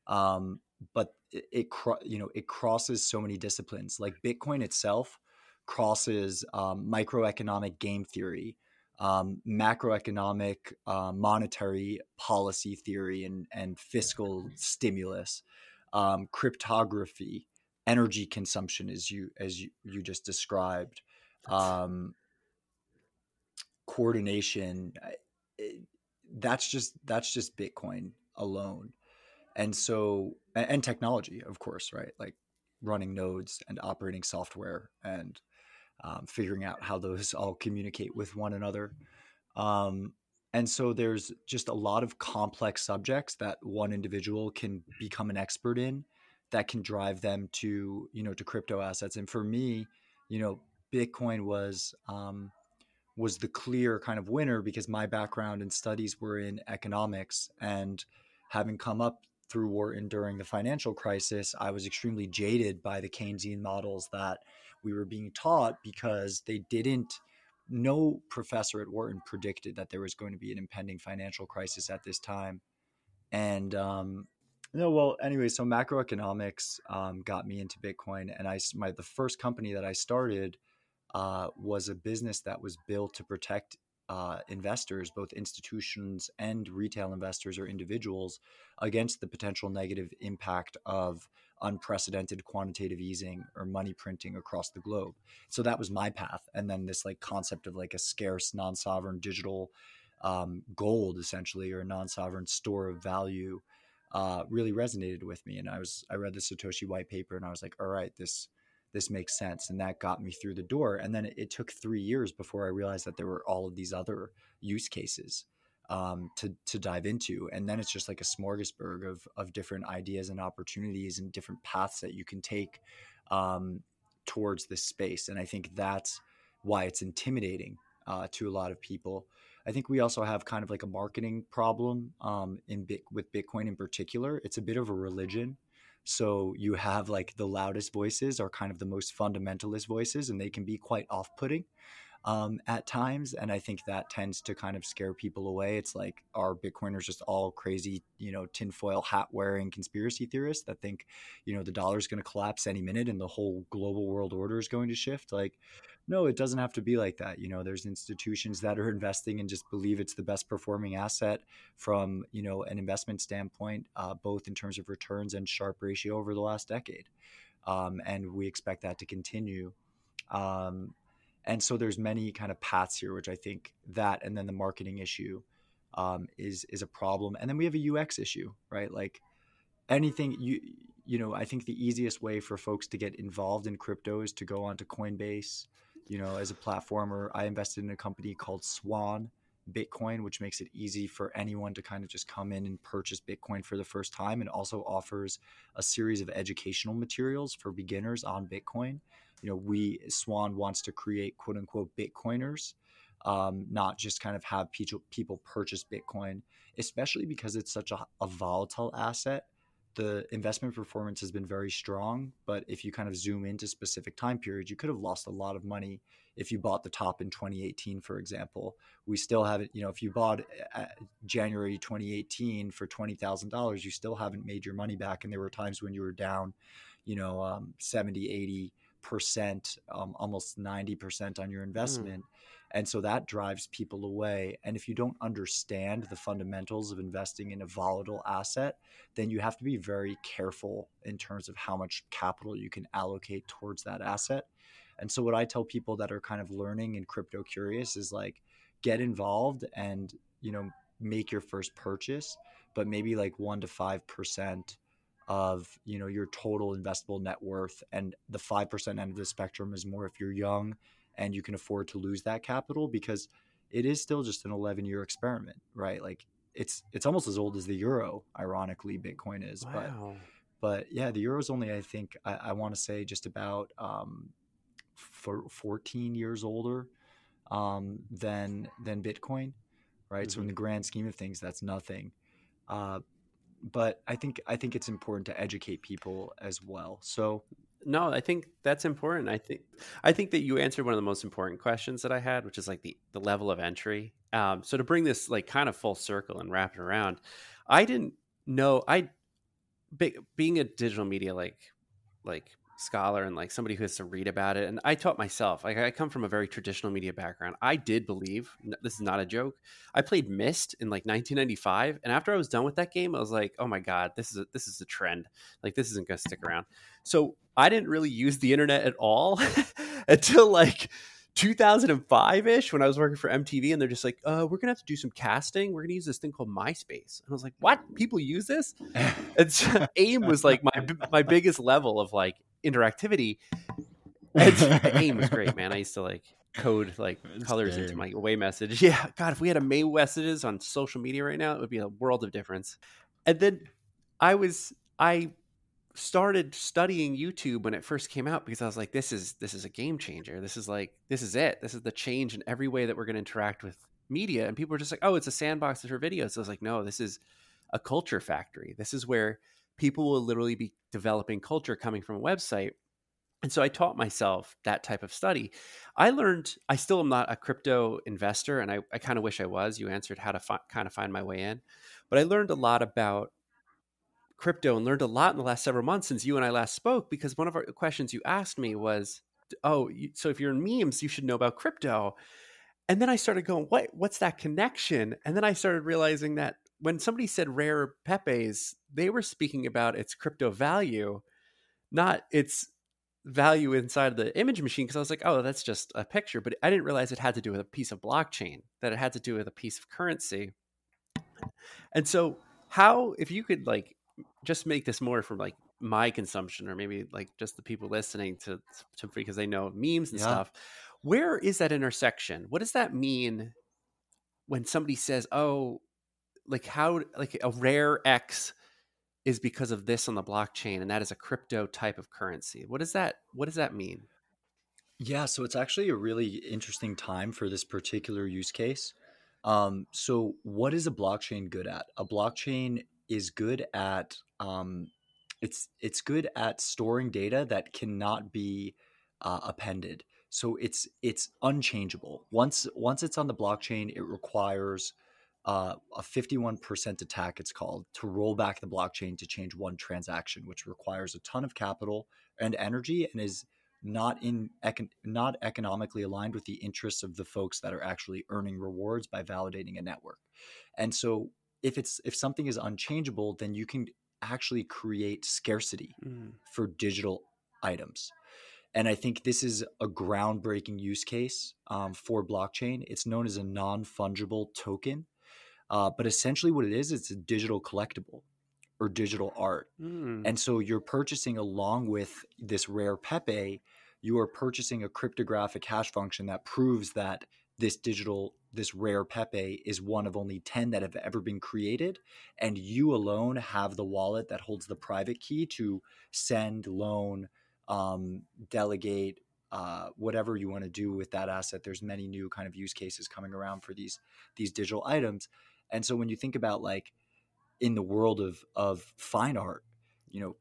um, but it, it you know it crosses so many disciplines. Like bitcoin itself crosses um, microeconomic game theory um, macroeconomic uh, monetary policy theory and, and fiscal stimulus um, cryptography, energy consumption, as you as you, you just described, um, coordination. It, that's just that's just Bitcoin alone, and so and, technology, of course, right? Like running nodes and operating software and um, figuring out how those <laughs> all communicate with one another. Um, and so there's just a lot of complex subjects that one individual can become an expert in that can drive them to you know to crypto assets and for me you know bitcoin was um, was the clear kind of winner because my background and studies were in economics and having come up through Wharton during the financial crisis i was extremely jaded by the keynesian models that we were being taught because they didn't no professor at Wharton predicted that there was going to be an impending financial crisis at this time. And um, no, well, anyway, so macroeconomics um, got me into Bitcoin, and I my the first company that I started uh, was a business that was built to protect uh, investors, both institutions and retail investors or individuals, against the potential negative impact of unprecedented quantitative easing or money printing across the globe. So that was my path. And then this like concept of like a scarce non-sovereign digital um, gold essentially or a non-sovereign store of value uh, really resonated with me. And I was I read the Satoshi white paper and I was like, all right, this this makes sense. And that got me through the door. And then it, it took three years before I realized that there were all of these other use cases um, to to dive into, and then it's just like a smorgasbord of of different ideas and opportunities and different paths that you can take um, towards this space. And I think that's why it's intimidating uh, to a lot of people. I think we also have kind of like a marketing problem um, in with Bitcoin in particular. It's a bit of a religion. So you have like the loudest voices are kind of the most fundamentalist voices, and they can be quite off-putting um, at times. And I think that tends to kind of scare people away. It's like, are Bitcoiners just all crazy, you know, tinfoil hat wearing conspiracy theorists that think, you know, the dollar is going to collapse any minute and the whole global world order is going to shift? Like, no, it doesn't have to be like that. You know, there's institutions that are <laughs> investing and just believe it's the best performing asset from, you know, an investment standpoint, uh, both in terms of returns and Sharpe ratio over the last decade. Um, and we expect that to continue. Um, and so there's many kind of paths here which i think that and then the marketing issue um, is is a problem and then we have a ux issue right like anything you you know i think the easiest way for folks to get involved in crypto is to go onto coinbase you know as a platformer i invested in a company called swan bitcoin which makes it easy for anyone to kind of just come in and purchase bitcoin for the first time and also offers a series of educational materials for beginners on bitcoin you know, we Swan wants to create quote unquote Bitcoiners, um, not just kind of have people people purchase Bitcoin, especially because it's such a, a volatile asset. The investment performance has been very strong, but if you kind of zoom into specific time periods, you could have lost a lot of money if you bought the top in 2018, for example. We still haven't, you know, if you bought uh, January 2018 for $20,000, you still haven't made your money back. And there were times when you were down, you know, um, 70, 80, percent, um, almost 90% on your hmm. investment. Mm. And so that drives people away. And if you don't understand the fundamentals of investing in a volatile asset, then you have to be very careful in terms of how much capital you can allocate towards that asset. And so what I tell people that are kind of learning and crypto curious is like get involved and, you know, make your first purchase, but maybe like 1 to 5% of you know your total investable net worth and the 5% end of the spectrum is more if you're young and you can afford to lose that capital because it is still just an 11 year experiment right like it's it's almost as old as the euro ironically bitcoin is wow. but but yeah the euro is only i think i, I want to say just about um, for 14 years older um, than than bitcoin right mm-hmm. so in mm-hmm. the grand scheme of things that's nothing uh, but I think I think it's important to educate people as well. So no, I think that's important. I think I think that you answered one of the most important questions that I had, which is like the the level of entry. Um, so to bring this like kind of full circle and wrap it around, I didn't know I being a digital media like like scholar and like somebody who has to read about it. And I taught myself, like I come from a very traditional media background. I did believe this is not a joke. I played Myst in like 1995, and after I was done with that game, I was like, oh my god, this is a, this is a trend. Like this isn't going to stick around. So I didn't really use the internet at all <laughs> until like 2005 ish when I was working for MTV, and they're just like, uh, we're gonna have to do some casting. We're gonna use this thing called MySpace. And I was like, what? People use this? <laughs> and so <laughs> AIM was like my my biggest level of like interactivity. <laughs> the game was great, man. I used to like code like it's colors into my away message. <laughs> Yeah, God, if we had a May messages on social media right now, it would be a world of difference. And then I was I started studying YouTube when it first came out because I was like, this is this is a game changer. This is like this is it. This is the change in every way that we're going to interact with media. And people were just like, oh, it's a sandbox for videos. So I was like, no, this is a culture factory. This is where people will literally be developing culture coming from a website. And so I taught myself that type of study. I learned, I still am not a crypto investor, and I, I kind of wish I was. You answered how to fi- kind of find my way in. But I learned a lot about crypto and learned a lot in the last several months since you and I last spoke because one of our questions you asked me was, "Oh, so if you're in memes, you should know about crypto." And then I started going, "What? What's that connection?" And then I started realizing that when somebody said rare pepes, they were speaking about its crypto value, not its value inside of the image machine. Because I was like, "Oh, that's just a picture," but I didn't realize it had to do with a piece of blockchain, that it had to do with a piece of currency. And so, how if you could like just make this more for like my consumption or maybe like just the people listening to, to because they know memes and yeah. stuff where is that intersection what does that mean when somebody says oh like how like a rare x is because of this on the blockchain and that is a crypto type of currency what does that what does that mean yeah so it's actually a really interesting time for this particular use case um, so what is a blockchain good at a blockchain is good at um, it's it's good at storing data that cannot be uh, appended. So it's it's unchangeable. Once once it's on the blockchain, it requires uh, a 51% attack, it's called, to roll back the blockchain to change one transaction, which requires a ton of capital and energy and is not in econ- not economically aligned with the interests of the folks that are actually earning rewards by validating a network. And so if it's if something is unchangeable, then you can actually create scarcity mm. for digital items. And I think this is a groundbreaking use case um, for blockchain. It's known as a non fungible token. Uh, but essentially, what it is, it's a digital collectible or digital art. Mm. And so you're purchasing along with this rare Pepe, you are purchasing a cryptographic hash function that proves that this digital this rare pepe is one of only 10 that have ever been created and you alone have the wallet that holds the private key to send loan um, delegate uh, whatever you want to do with that asset there's many new kind of use cases coming around for these these digital items and so when you think about like in the world of of fine art you know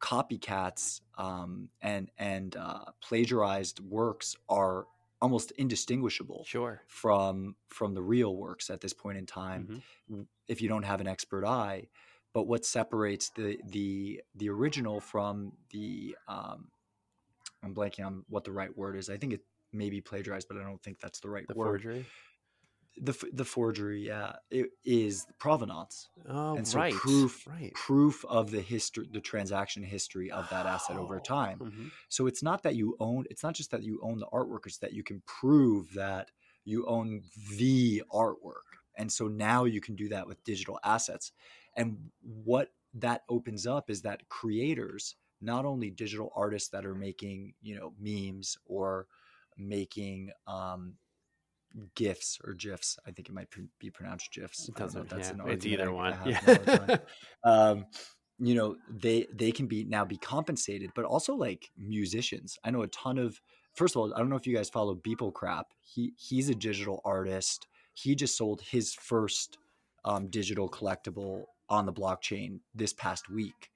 copycats um, and and uh, plagiarized works are almost indistinguishable sure. from from the real works at this point in time mm-hmm. if you don't have an expert eye but what separates the the the original from the um, I'm blanking on what the right word is. I think it may be plagiarized, but I don't think that's the right the word. Forgery? The the forgery, yeah, it is provenance. Oh, and so right. proof right. proof of the history the transaction history of that asset over Oh, time mhm. so it's not that you own it's not just that you own the artwork it's that you can prove that you own the artwork and so now you can do that with digital assets and what that opens up is that creators not only digital artists that are making you know memes or making um gifs or gifs i think it might be pronounced gifs It I don't know doesn't. that's yeah, an it's either one. Yeah. <laughs> um, you know they they can be now be compensated but also like musicians i know a ton of first of all i don't know if you guys follow beeple crap he he's a digital artist he just sold his first um, digital collectible on the blockchain this past week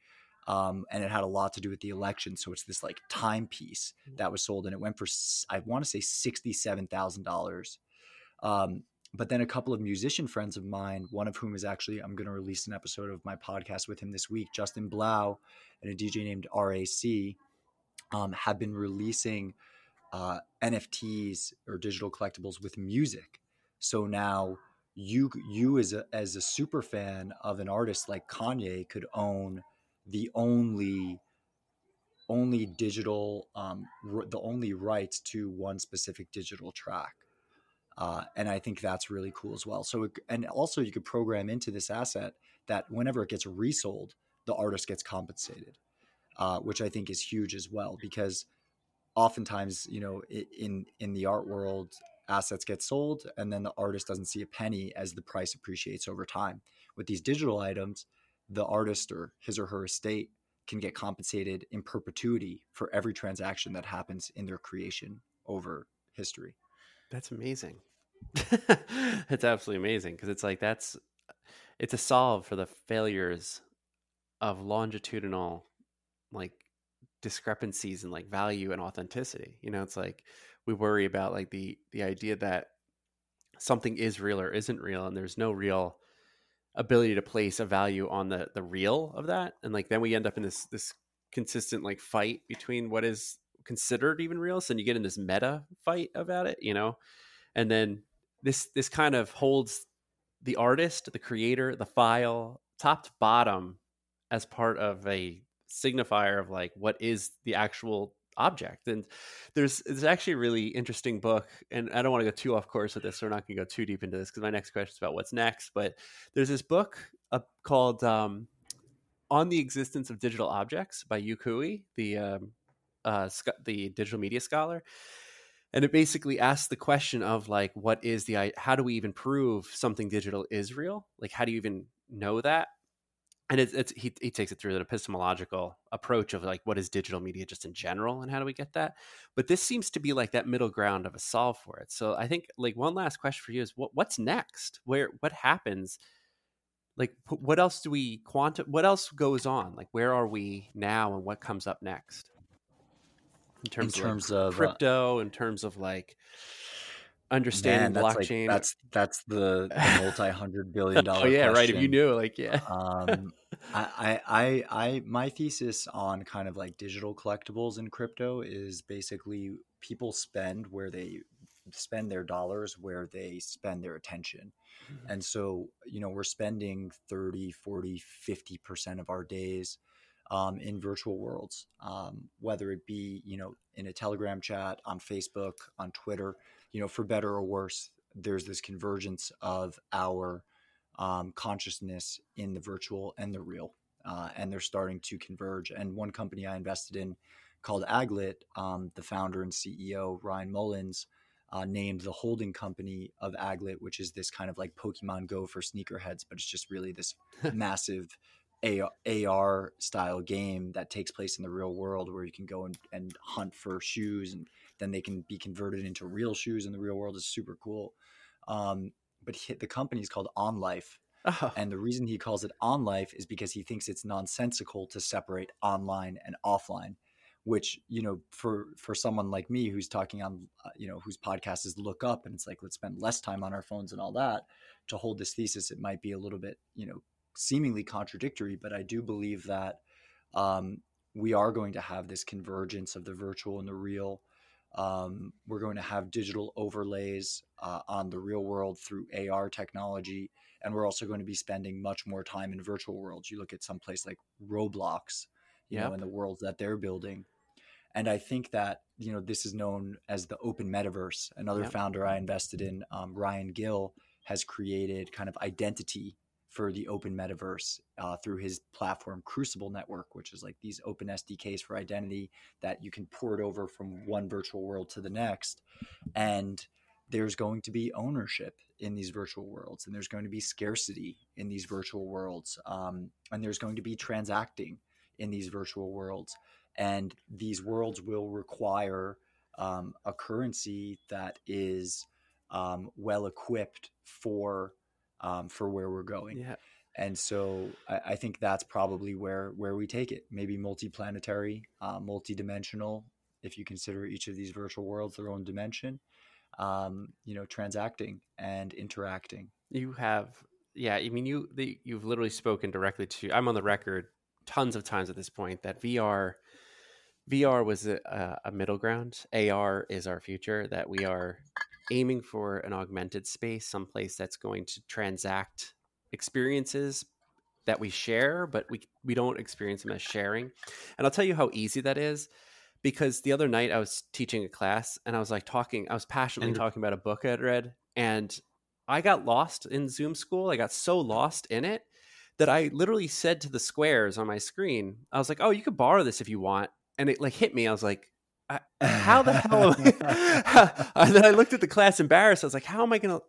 um, and it had a lot to do with the election so it's this like timepiece that was sold and it went for I want to say $67000 um, but then a couple of musician friends of mine, one of whom is actually, I'm going to release an episode of my podcast with him this week, Justin Blau and a DJ named RAC, um, have been releasing uh, NFTs or digital collectibles with music. So now you you as a as a super fan of an artist like Kanye could own the only only digital um, the only rights to one specific digital track uh, and I think that's really cool as well. So, it, and also you could program into this asset that whenever it gets resold, the artist gets compensated, uh, which I think is huge as well because oftentimes, you know, in in the art world, assets get sold and then the artist doesn't see a penny as the price appreciates over time. With these digital items, the artist or his or her estate can get compensated in perpetuity for every transaction that happens in their creation over history. That's amazing. <laughs> it's absolutely amazing because it's like that's it's a solve for the failures of longitudinal like discrepancies in like value and authenticity. You know, it's like we worry about like the the idea that something is real or isn't real and there's no real ability to place a value on the the real of that and like then we end up in this this consistent like fight between what is considered even real so then you get in this meta fight about it you know? And then this this kind of holds the artist the creator the file top to bottom as part of a signifier of like what is the actual object. And there's there's actually a really interesting book and i don't want to go too off course with this so we're not going to go too deep into this because my next question is about what's next but there's this book uh, called um, on the existence of digital objects by Yuk Hui the um, uh, the digital media scholar, and it basically asks the question of like, what is the how do we even prove something digital is real? Like, how do you even know that? And it's, it's he he takes it through an epistemological approach of like, what is digital media just in general, and how do we get that? But this seems to be like that middle ground of a solve for it. So I think like one last question for you is what what's next? Where what happens? like what else do we quantum what else goes on like where are we now and what comes up next in terms, terms of, like, of, uh, crypto in terms of like understanding Man, that's like- blockchain that's that's the, the <laughs> multi-hundred billion dollar. oh yeah right if you knew like yeah um, I, I, I, I, my thesis on kind of like digital collectibles in crypto is basically people spend where they spend their dollars where they spend their attention. Mm-hmm. And so, you know, we're spending 30, 40, 50% of our days um, in virtual worlds, um, whether it be, you know, in a Telegram chat, on Facebook, on Twitter, you know, for better or worse, there's this convergence of our um, consciousness in the virtual and the real. Uh, and they're starting to converge. And one company I invested in called Aglet, um, the founder and CEO, Ryan Mullins, uh, named the holding company of Aglet, which is this kind of like Pokemon Go for sneakerheads, but it's just really this <laughs> massive AR style game that takes place in the real world where you can go and, and hunt for shoes and then they can be converted into real shoes in the real world is super cool. Um, but he, the company is called On Life. oh, And the reason he calls it on life is because he thinks it's nonsensical to separate online and offline, which, you know, for for someone like me who's talking on, uh, you know, whose podcast is look up and it's like, let's spend less time on our phones and all that to hold this thesis, it might be a little bit, you know, seemingly contradictory, but I do believe that um, we are going to have this convergence of the virtual and the real. Um, we're going to have digital overlays uh, on the real world through AR technology, and we're also going to be spending much more time in virtual worlds. You look at some place like Roblox, you yep. know, in the worlds that they're building. And I think that you know this is known as the open metaverse. Another yep. founder I invested in, um, Ryan Gill, has created kind of identity for the open metaverse uh, through his platform Crucible Network, which is like these open SDKs for identity that you can port over from one virtual world to the next. And there's going to be ownership in these virtual worlds, and there's going to be scarcity in these virtual worlds, um, and there's going to be transacting in these virtual worlds. And these worlds will require um, a currency that is um, well equipped for um, for where we're going. Yeah. And so I, I, think that's probably where where we take it. Maybe multiplanetary, uh, multidimensional, if you consider each of these virtual worlds their own dimension. Um, you know, transacting and interacting. You have, yeah. I mean, you the, you've literally spoken directly to. I'm on the record tons of times at this point that VR VR was a, a, middle ground. AR is our future. That we are aiming for an augmented space, someplace that's going to transact experiences that we share, but we we don't experience them as sharing. And I'll tell you how easy that is because the other night I was teaching a class and I was like talking, I was passionately and, talking about a book I'd read, and I got lost in Zoom school. I got so lost in it that I literally said to the squares on my screen, I was like, "Oh, you could borrow this if you want," and it like hit me. I was like, How the hell? <laughs> and then I looked at the class embarrassed. I was like, how am I going to?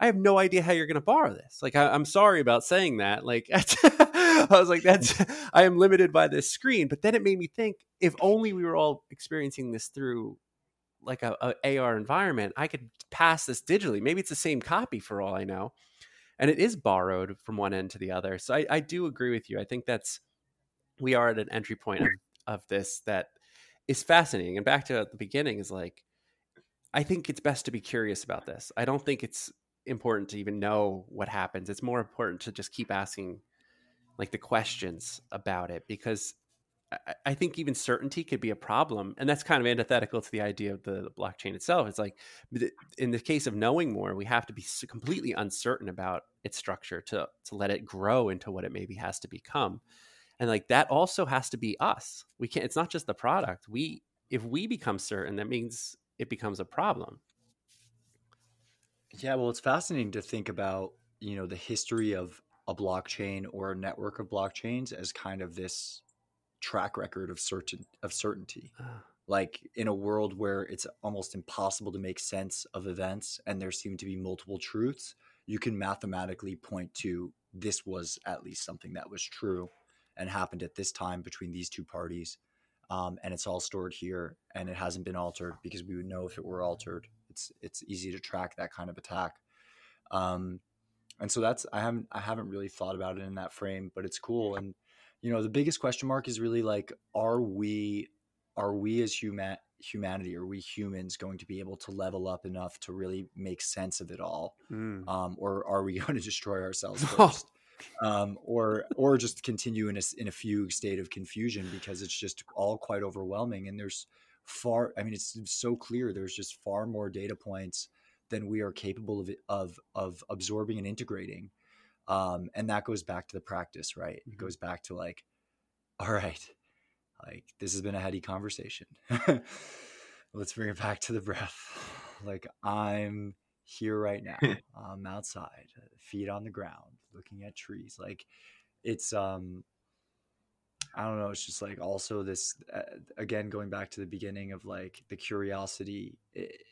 I have no idea how you're going to borrow this. Like, I, am sorry about saying that. Like, <laughs> I was like, that's, I am limited by this screen. But then it made me think if only we were all experiencing this through like a, a AR environment, I could pass this digitally. Maybe it's the same copy for all I know. And it is borrowed from one end to the other. So I, I do agree with you. I think that's, we are at an entry point of, of this that is fascinating. And back to the beginning is like, I think it's best to be curious about this. I don't think it's important to even know what happens. It's more important to just keep asking like the questions about it because I, I think even certainty could be a problem. And that's kind of antithetical to the idea of the, the blockchain itself. It's like in the case of knowing more, we have to be completely uncertain about its structure to, to let it grow into what it maybe has to become and like that also has to be us. We can't it's not just the product. We if we become certain that means it becomes a problem. Yeah well it's fascinating to think about you know the history of a blockchain or a network of blockchains as kind of this track record of certain of certainty. Ah. Like in a world where it's almost impossible to make sense of events and there seem to be multiple truths you can mathematically point to this was at least something that was true and happened at this time between these two parties. Um, and it's all stored here and it hasn't been altered because we would know if it were altered. It's it's easy to track that kind of attack. Um, and so that's I haven't I haven't really thought about it in that frame, but it's cool. And you know, the biggest question mark is really like, are we are we as human humanity, are we humans going to be able to level up enough to really make sense of it all, mm. um, or are we <laughs> going to destroy ourselves <laughs> first? Um, or or just continue in a in a fugue state of confusion because it's just all quite overwhelming and there's far I mean it's so clear there's just far more data points than we are capable of of of absorbing and integrating um, and that goes back to the practice right? It mm-hmm. goes back to like all right like this has been a heady conversation. <laughs> Let's bring it back to the breath. Like i'm here right now <laughs> i'm outside feet on the ground looking at trees like it's um i don't know it's just like also this uh, again going back to the beginning of like the curiosity it,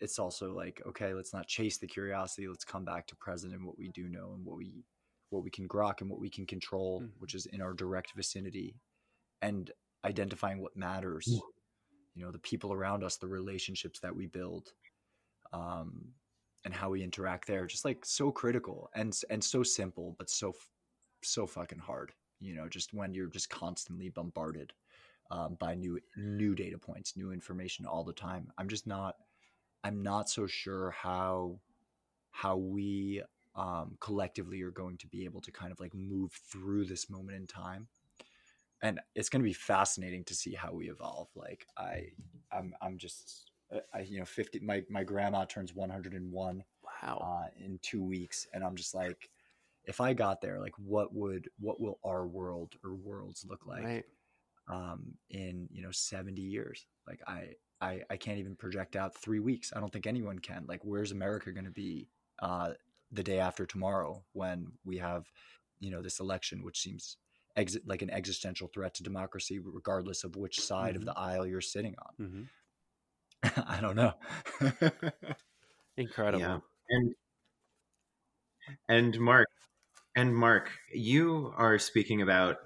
it's also like okay let's not chase the curiosity let's come back to present and what we do know and what we what we can grok and what we can control mm-hmm. which is in our direct vicinity and identifying what matters you know the people around us the relationships that we build um and how we interact there just like so critical and and so simple but so so fucking hard you know just when you're just constantly bombarded um, by new new data points new information all the time i'm just not i'm not so sure how how we um, collectively are going to be able to kind of like move through this moment in time and it's going to be fascinating to see how we evolve. Like I, I'm, I'm just, I, you know, 50, my, my grandma turns 101 wow. uh, in two weeks. And I'm just like, if I got there, like what would, what will our world or worlds look like Right. um, in, you know, 70 years? Like I, I, I can't even project out three weeks. I don't think anyone can. Like, where's America going to be uh, the day after tomorrow when we have, you know, this election, which seems exit like an existential threat to democracy, regardless of which side of Mhm. the aisle you're sitting on. hmm <laughs> I don't know. <laughs> Incredible. Yeah. And and Marc and Marc, you are speaking about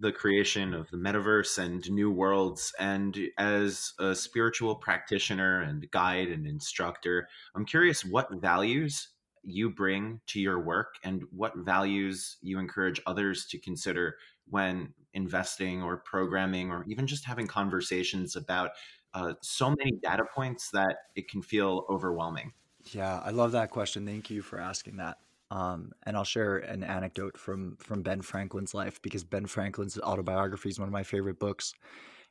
the creation of the metaverse and new worlds and as a spiritual practitioner and guide and instructor, I'm curious what values you bring to your work and what values you encourage others to consider when investing or programming or even just having conversations about uh, so many data points that it can feel overwhelming. Yeah, I love that question. Thank you for asking that. Um, and I'll share an anecdote from from Ben Franklin's life because Ben Franklin's autobiography is one of my favorite books,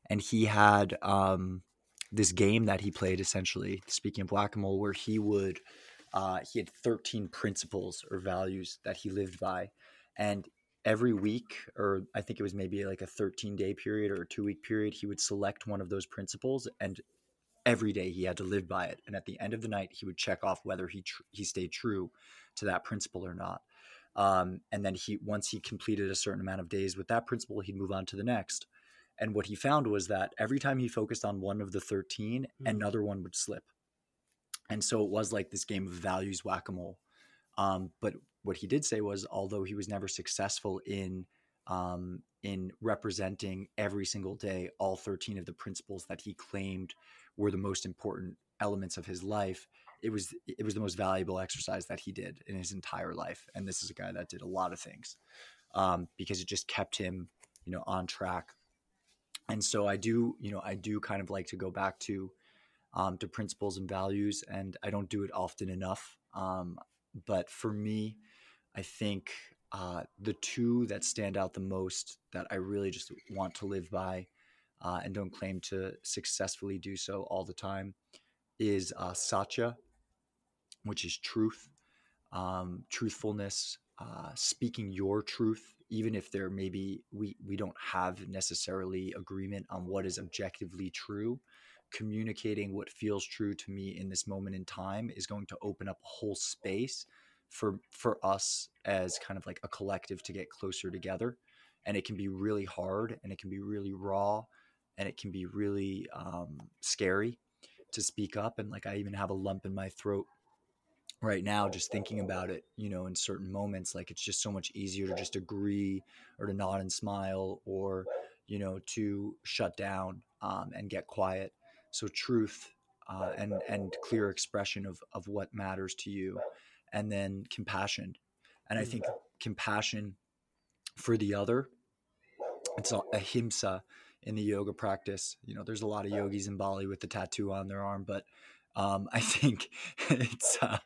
and he had um, this game that he played essentially. Speaking of whack a mole, where he would uh, he had thirteen principles or values that he lived by, and every week, or I think it was maybe like a thirteen day period or a two week period, he would select one of those principles and every day he had to live by it and at the end of the night he would check off whether he tr- he stayed true to that principle or not. Um, and then he once he completed a certain amount of days with that principle he'd move on to the next. And what he found was that every time he focused on one of the 13 Mhm. another one would slip. And so it was like this game of values whack-a-mole. Um, but what he did say was although he was never successful in um, in representing every single day all 13 of the principles that he claimed were the most important elements of his life it was it was the most valuable exercise that he did in his entire life. And this is a guy that did a lot of things um, because it just kept him you know on track. And so i do you know i do kind of like to go back to um, to principles and values and i don't do it often enough um, but for me i think uh, the two that stand out the most that i really just want to live by uh, and don't claim to successfully do so all the time is uh, satya, which is truth, um, truthfulness, uh, speaking your truth, even if there maybe we we don't have necessarily agreement on what is objectively true. Communicating what feels true to me in this moment in time is going to open up a whole space for for us as kind of like a collective to get closer together and it can be really hard and it can be really raw and it can be really um, scary to speak up and like i even have a lump in my throat right now just thinking about it you know in certain moments like it's just so much easier to just agree or to nod and smile or you know to shut down um, and get quiet. So truth uh, and and clear expression of of what matters to you and then compassion and i think compassion for the other it's a ahimsa in the yoga practice. You know, there's a lot of yogis in Bali with the tattoo on their arm, but um, <laughs> I think it's uh,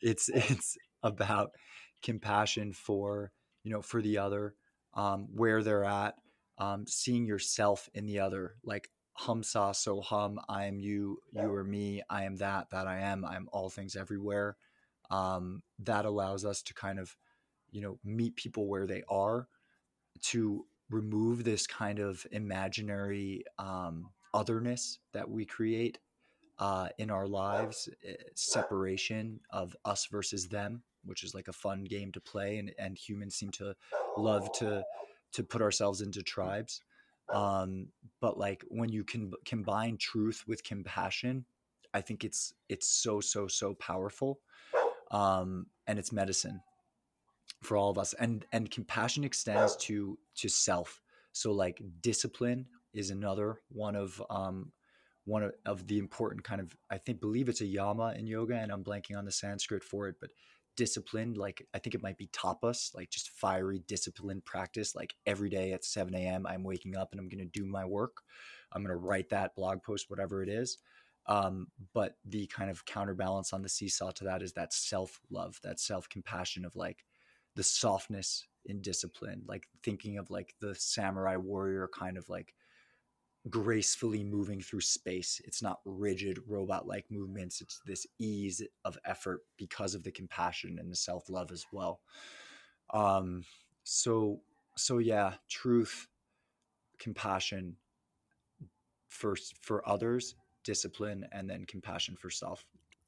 it's it's about compassion for you know for the other, um, where they're at, um, seeing yourself in the other, like hum sa so hum. I am you, you are me. I am that, that I am. I am all things everywhere. Um, that allows us to kind of you know meet people where they are to remove this kind of imaginary um, otherness that we create uh, in our lives, eh, separation of us versus them, which is like a fun game to play, and, and humans seem to love to to put ourselves into tribes. Um, but like when you can combine truth with compassion, I think it's it's so so so powerful, um, and it's medicine for all of us. And and compassion extends to to self. So like discipline is another one of um one of, of the important kind of i think believe it's a yama in yoga and i'm blanking on the sanskrit for it but disciplined like i think it might be tapas like just fiery disciplined practice. Like every day at 7 a.m i'm waking up and i'm going to do my work. I'm going to write that blog post whatever it is um, but the kind of counterbalance on the seesaw to that is that self love that self compassion of like the softness in discipline, like thinking of like the samurai warrior kind of like gracefully moving through space. It's not rigid robot like movements. It's this ease of effort because of the compassion and the self love as well. Um, so, so yeah, truth, compassion for, for others, discipline, and then compassion for self.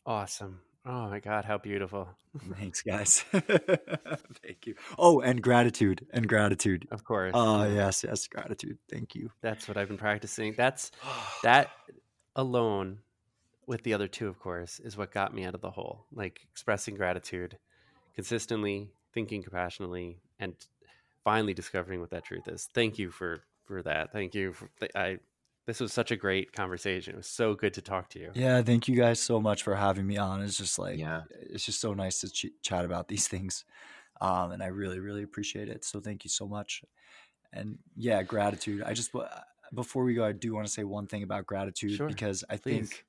Awesome. Oh my God, how beautiful. <laughs> Thanks, guys. <laughs> Thank you. Oh, and gratitude and gratitude. Of course. Oh, yes, yes, gratitude. Thank you. That's what I've been practicing. That's <sighs> that alone with the other two, of course, is what got me out of the hole. Like expressing gratitude consistently, thinking compassionately, and finally discovering what that truth is. Thank you for for that. Thank you. For, I this was such a great conversation. It was so good to talk to you. Yeah, thank you guys so much for having me on. It's just like, yeah, it's just so nice to ch- chat about these <laughs> things, um, and I really, really appreciate it. So thank you so much. And yeah, gratitude. I just before we go, I do want to say one thing about gratitude sure, because I please. think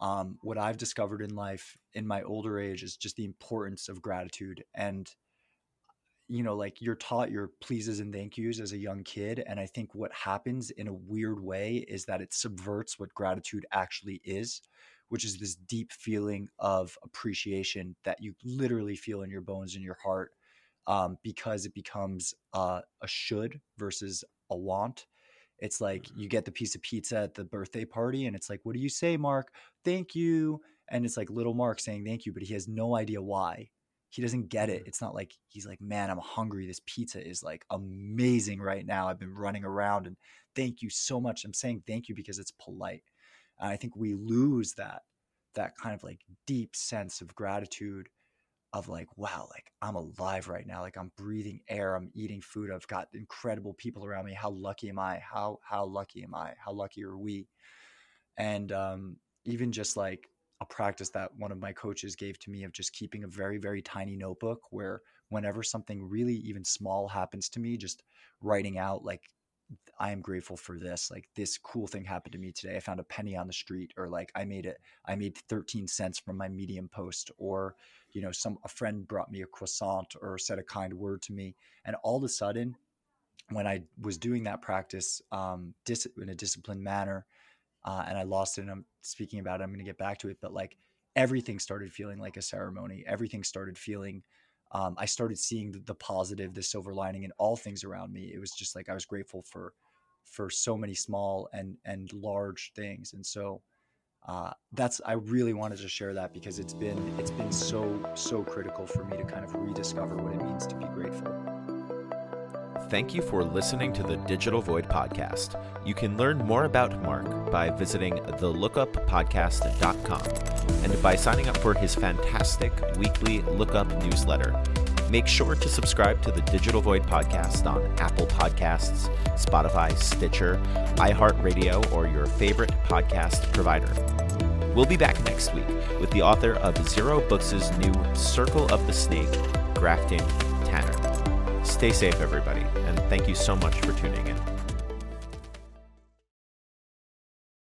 um, what I've discovered in life in my older age is just the importance of gratitude and you know, like you're taught your pleases and thank yous as a young kid. And I think what happens in a weird way is that it subverts what gratitude actually is, which is this deep feeling of appreciation that you literally feel in your bones and your heart um, because it becomes uh, a should versus a want. It's like you get the piece of pizza at the birthday party, and it's like, what do you say, Marc? Thank you. And it's like little Marc saying thank you, but he has no idea why he doesn't get it. It's not like he's like, man, I'm hungry. This pizza is like amazing right now. I've been running around and thank you so much. I'm saying thank you because it's polite. And I think we lose that that kind of like deep sense of gratitude of like, wow, like I'm alive right now. Like I'm breathing air. I'm eating food. I've got incredible people around me. How lucky am I? How how lucky am I? How lucky are we? And um, even just like a practice that one of my coaches gave to me of just keeping a very very tiny notebook where whenever something really even small happens to me just writing out like I am grateful for this. Like this cool thing happened to me today. I found a penny on the street or like I made it I made 13 cents from my medium post or you know some a friend brought me a croissant or said a kind word to me and all of a sudden when I was doing that practice um, dis- in a disciplined manner uh, and I lost it. And I'm speaking about it. I'm going to get back to it, but like everything started feeling like a ceremony. Everything started feeling. Um, I started seeing the, the positive, the silver lining in all things around me. It was just like I was grateful for for so many small and and large things, and so uh, that's I really wanted to share that because it's been it's been so so critical for me to kind of rediscover what it means to be grateful. Thank you for listening to the Digital Void podcast. You can learn more about Marc by visiting thelookuppodcast.com and by signing up for his fantastic weekly Lookup newsletter. Make sure to subscribe to the Digital Void podcast on Apple Podcasts, Spotify, Stitcher, iHeartRadio, or your favorite podcast provider. We'll be back next week with the author of Zero Books' new Circle of the Snake, Grafton Tanner. Stay safe, everybody, and thank you so much for tuning in.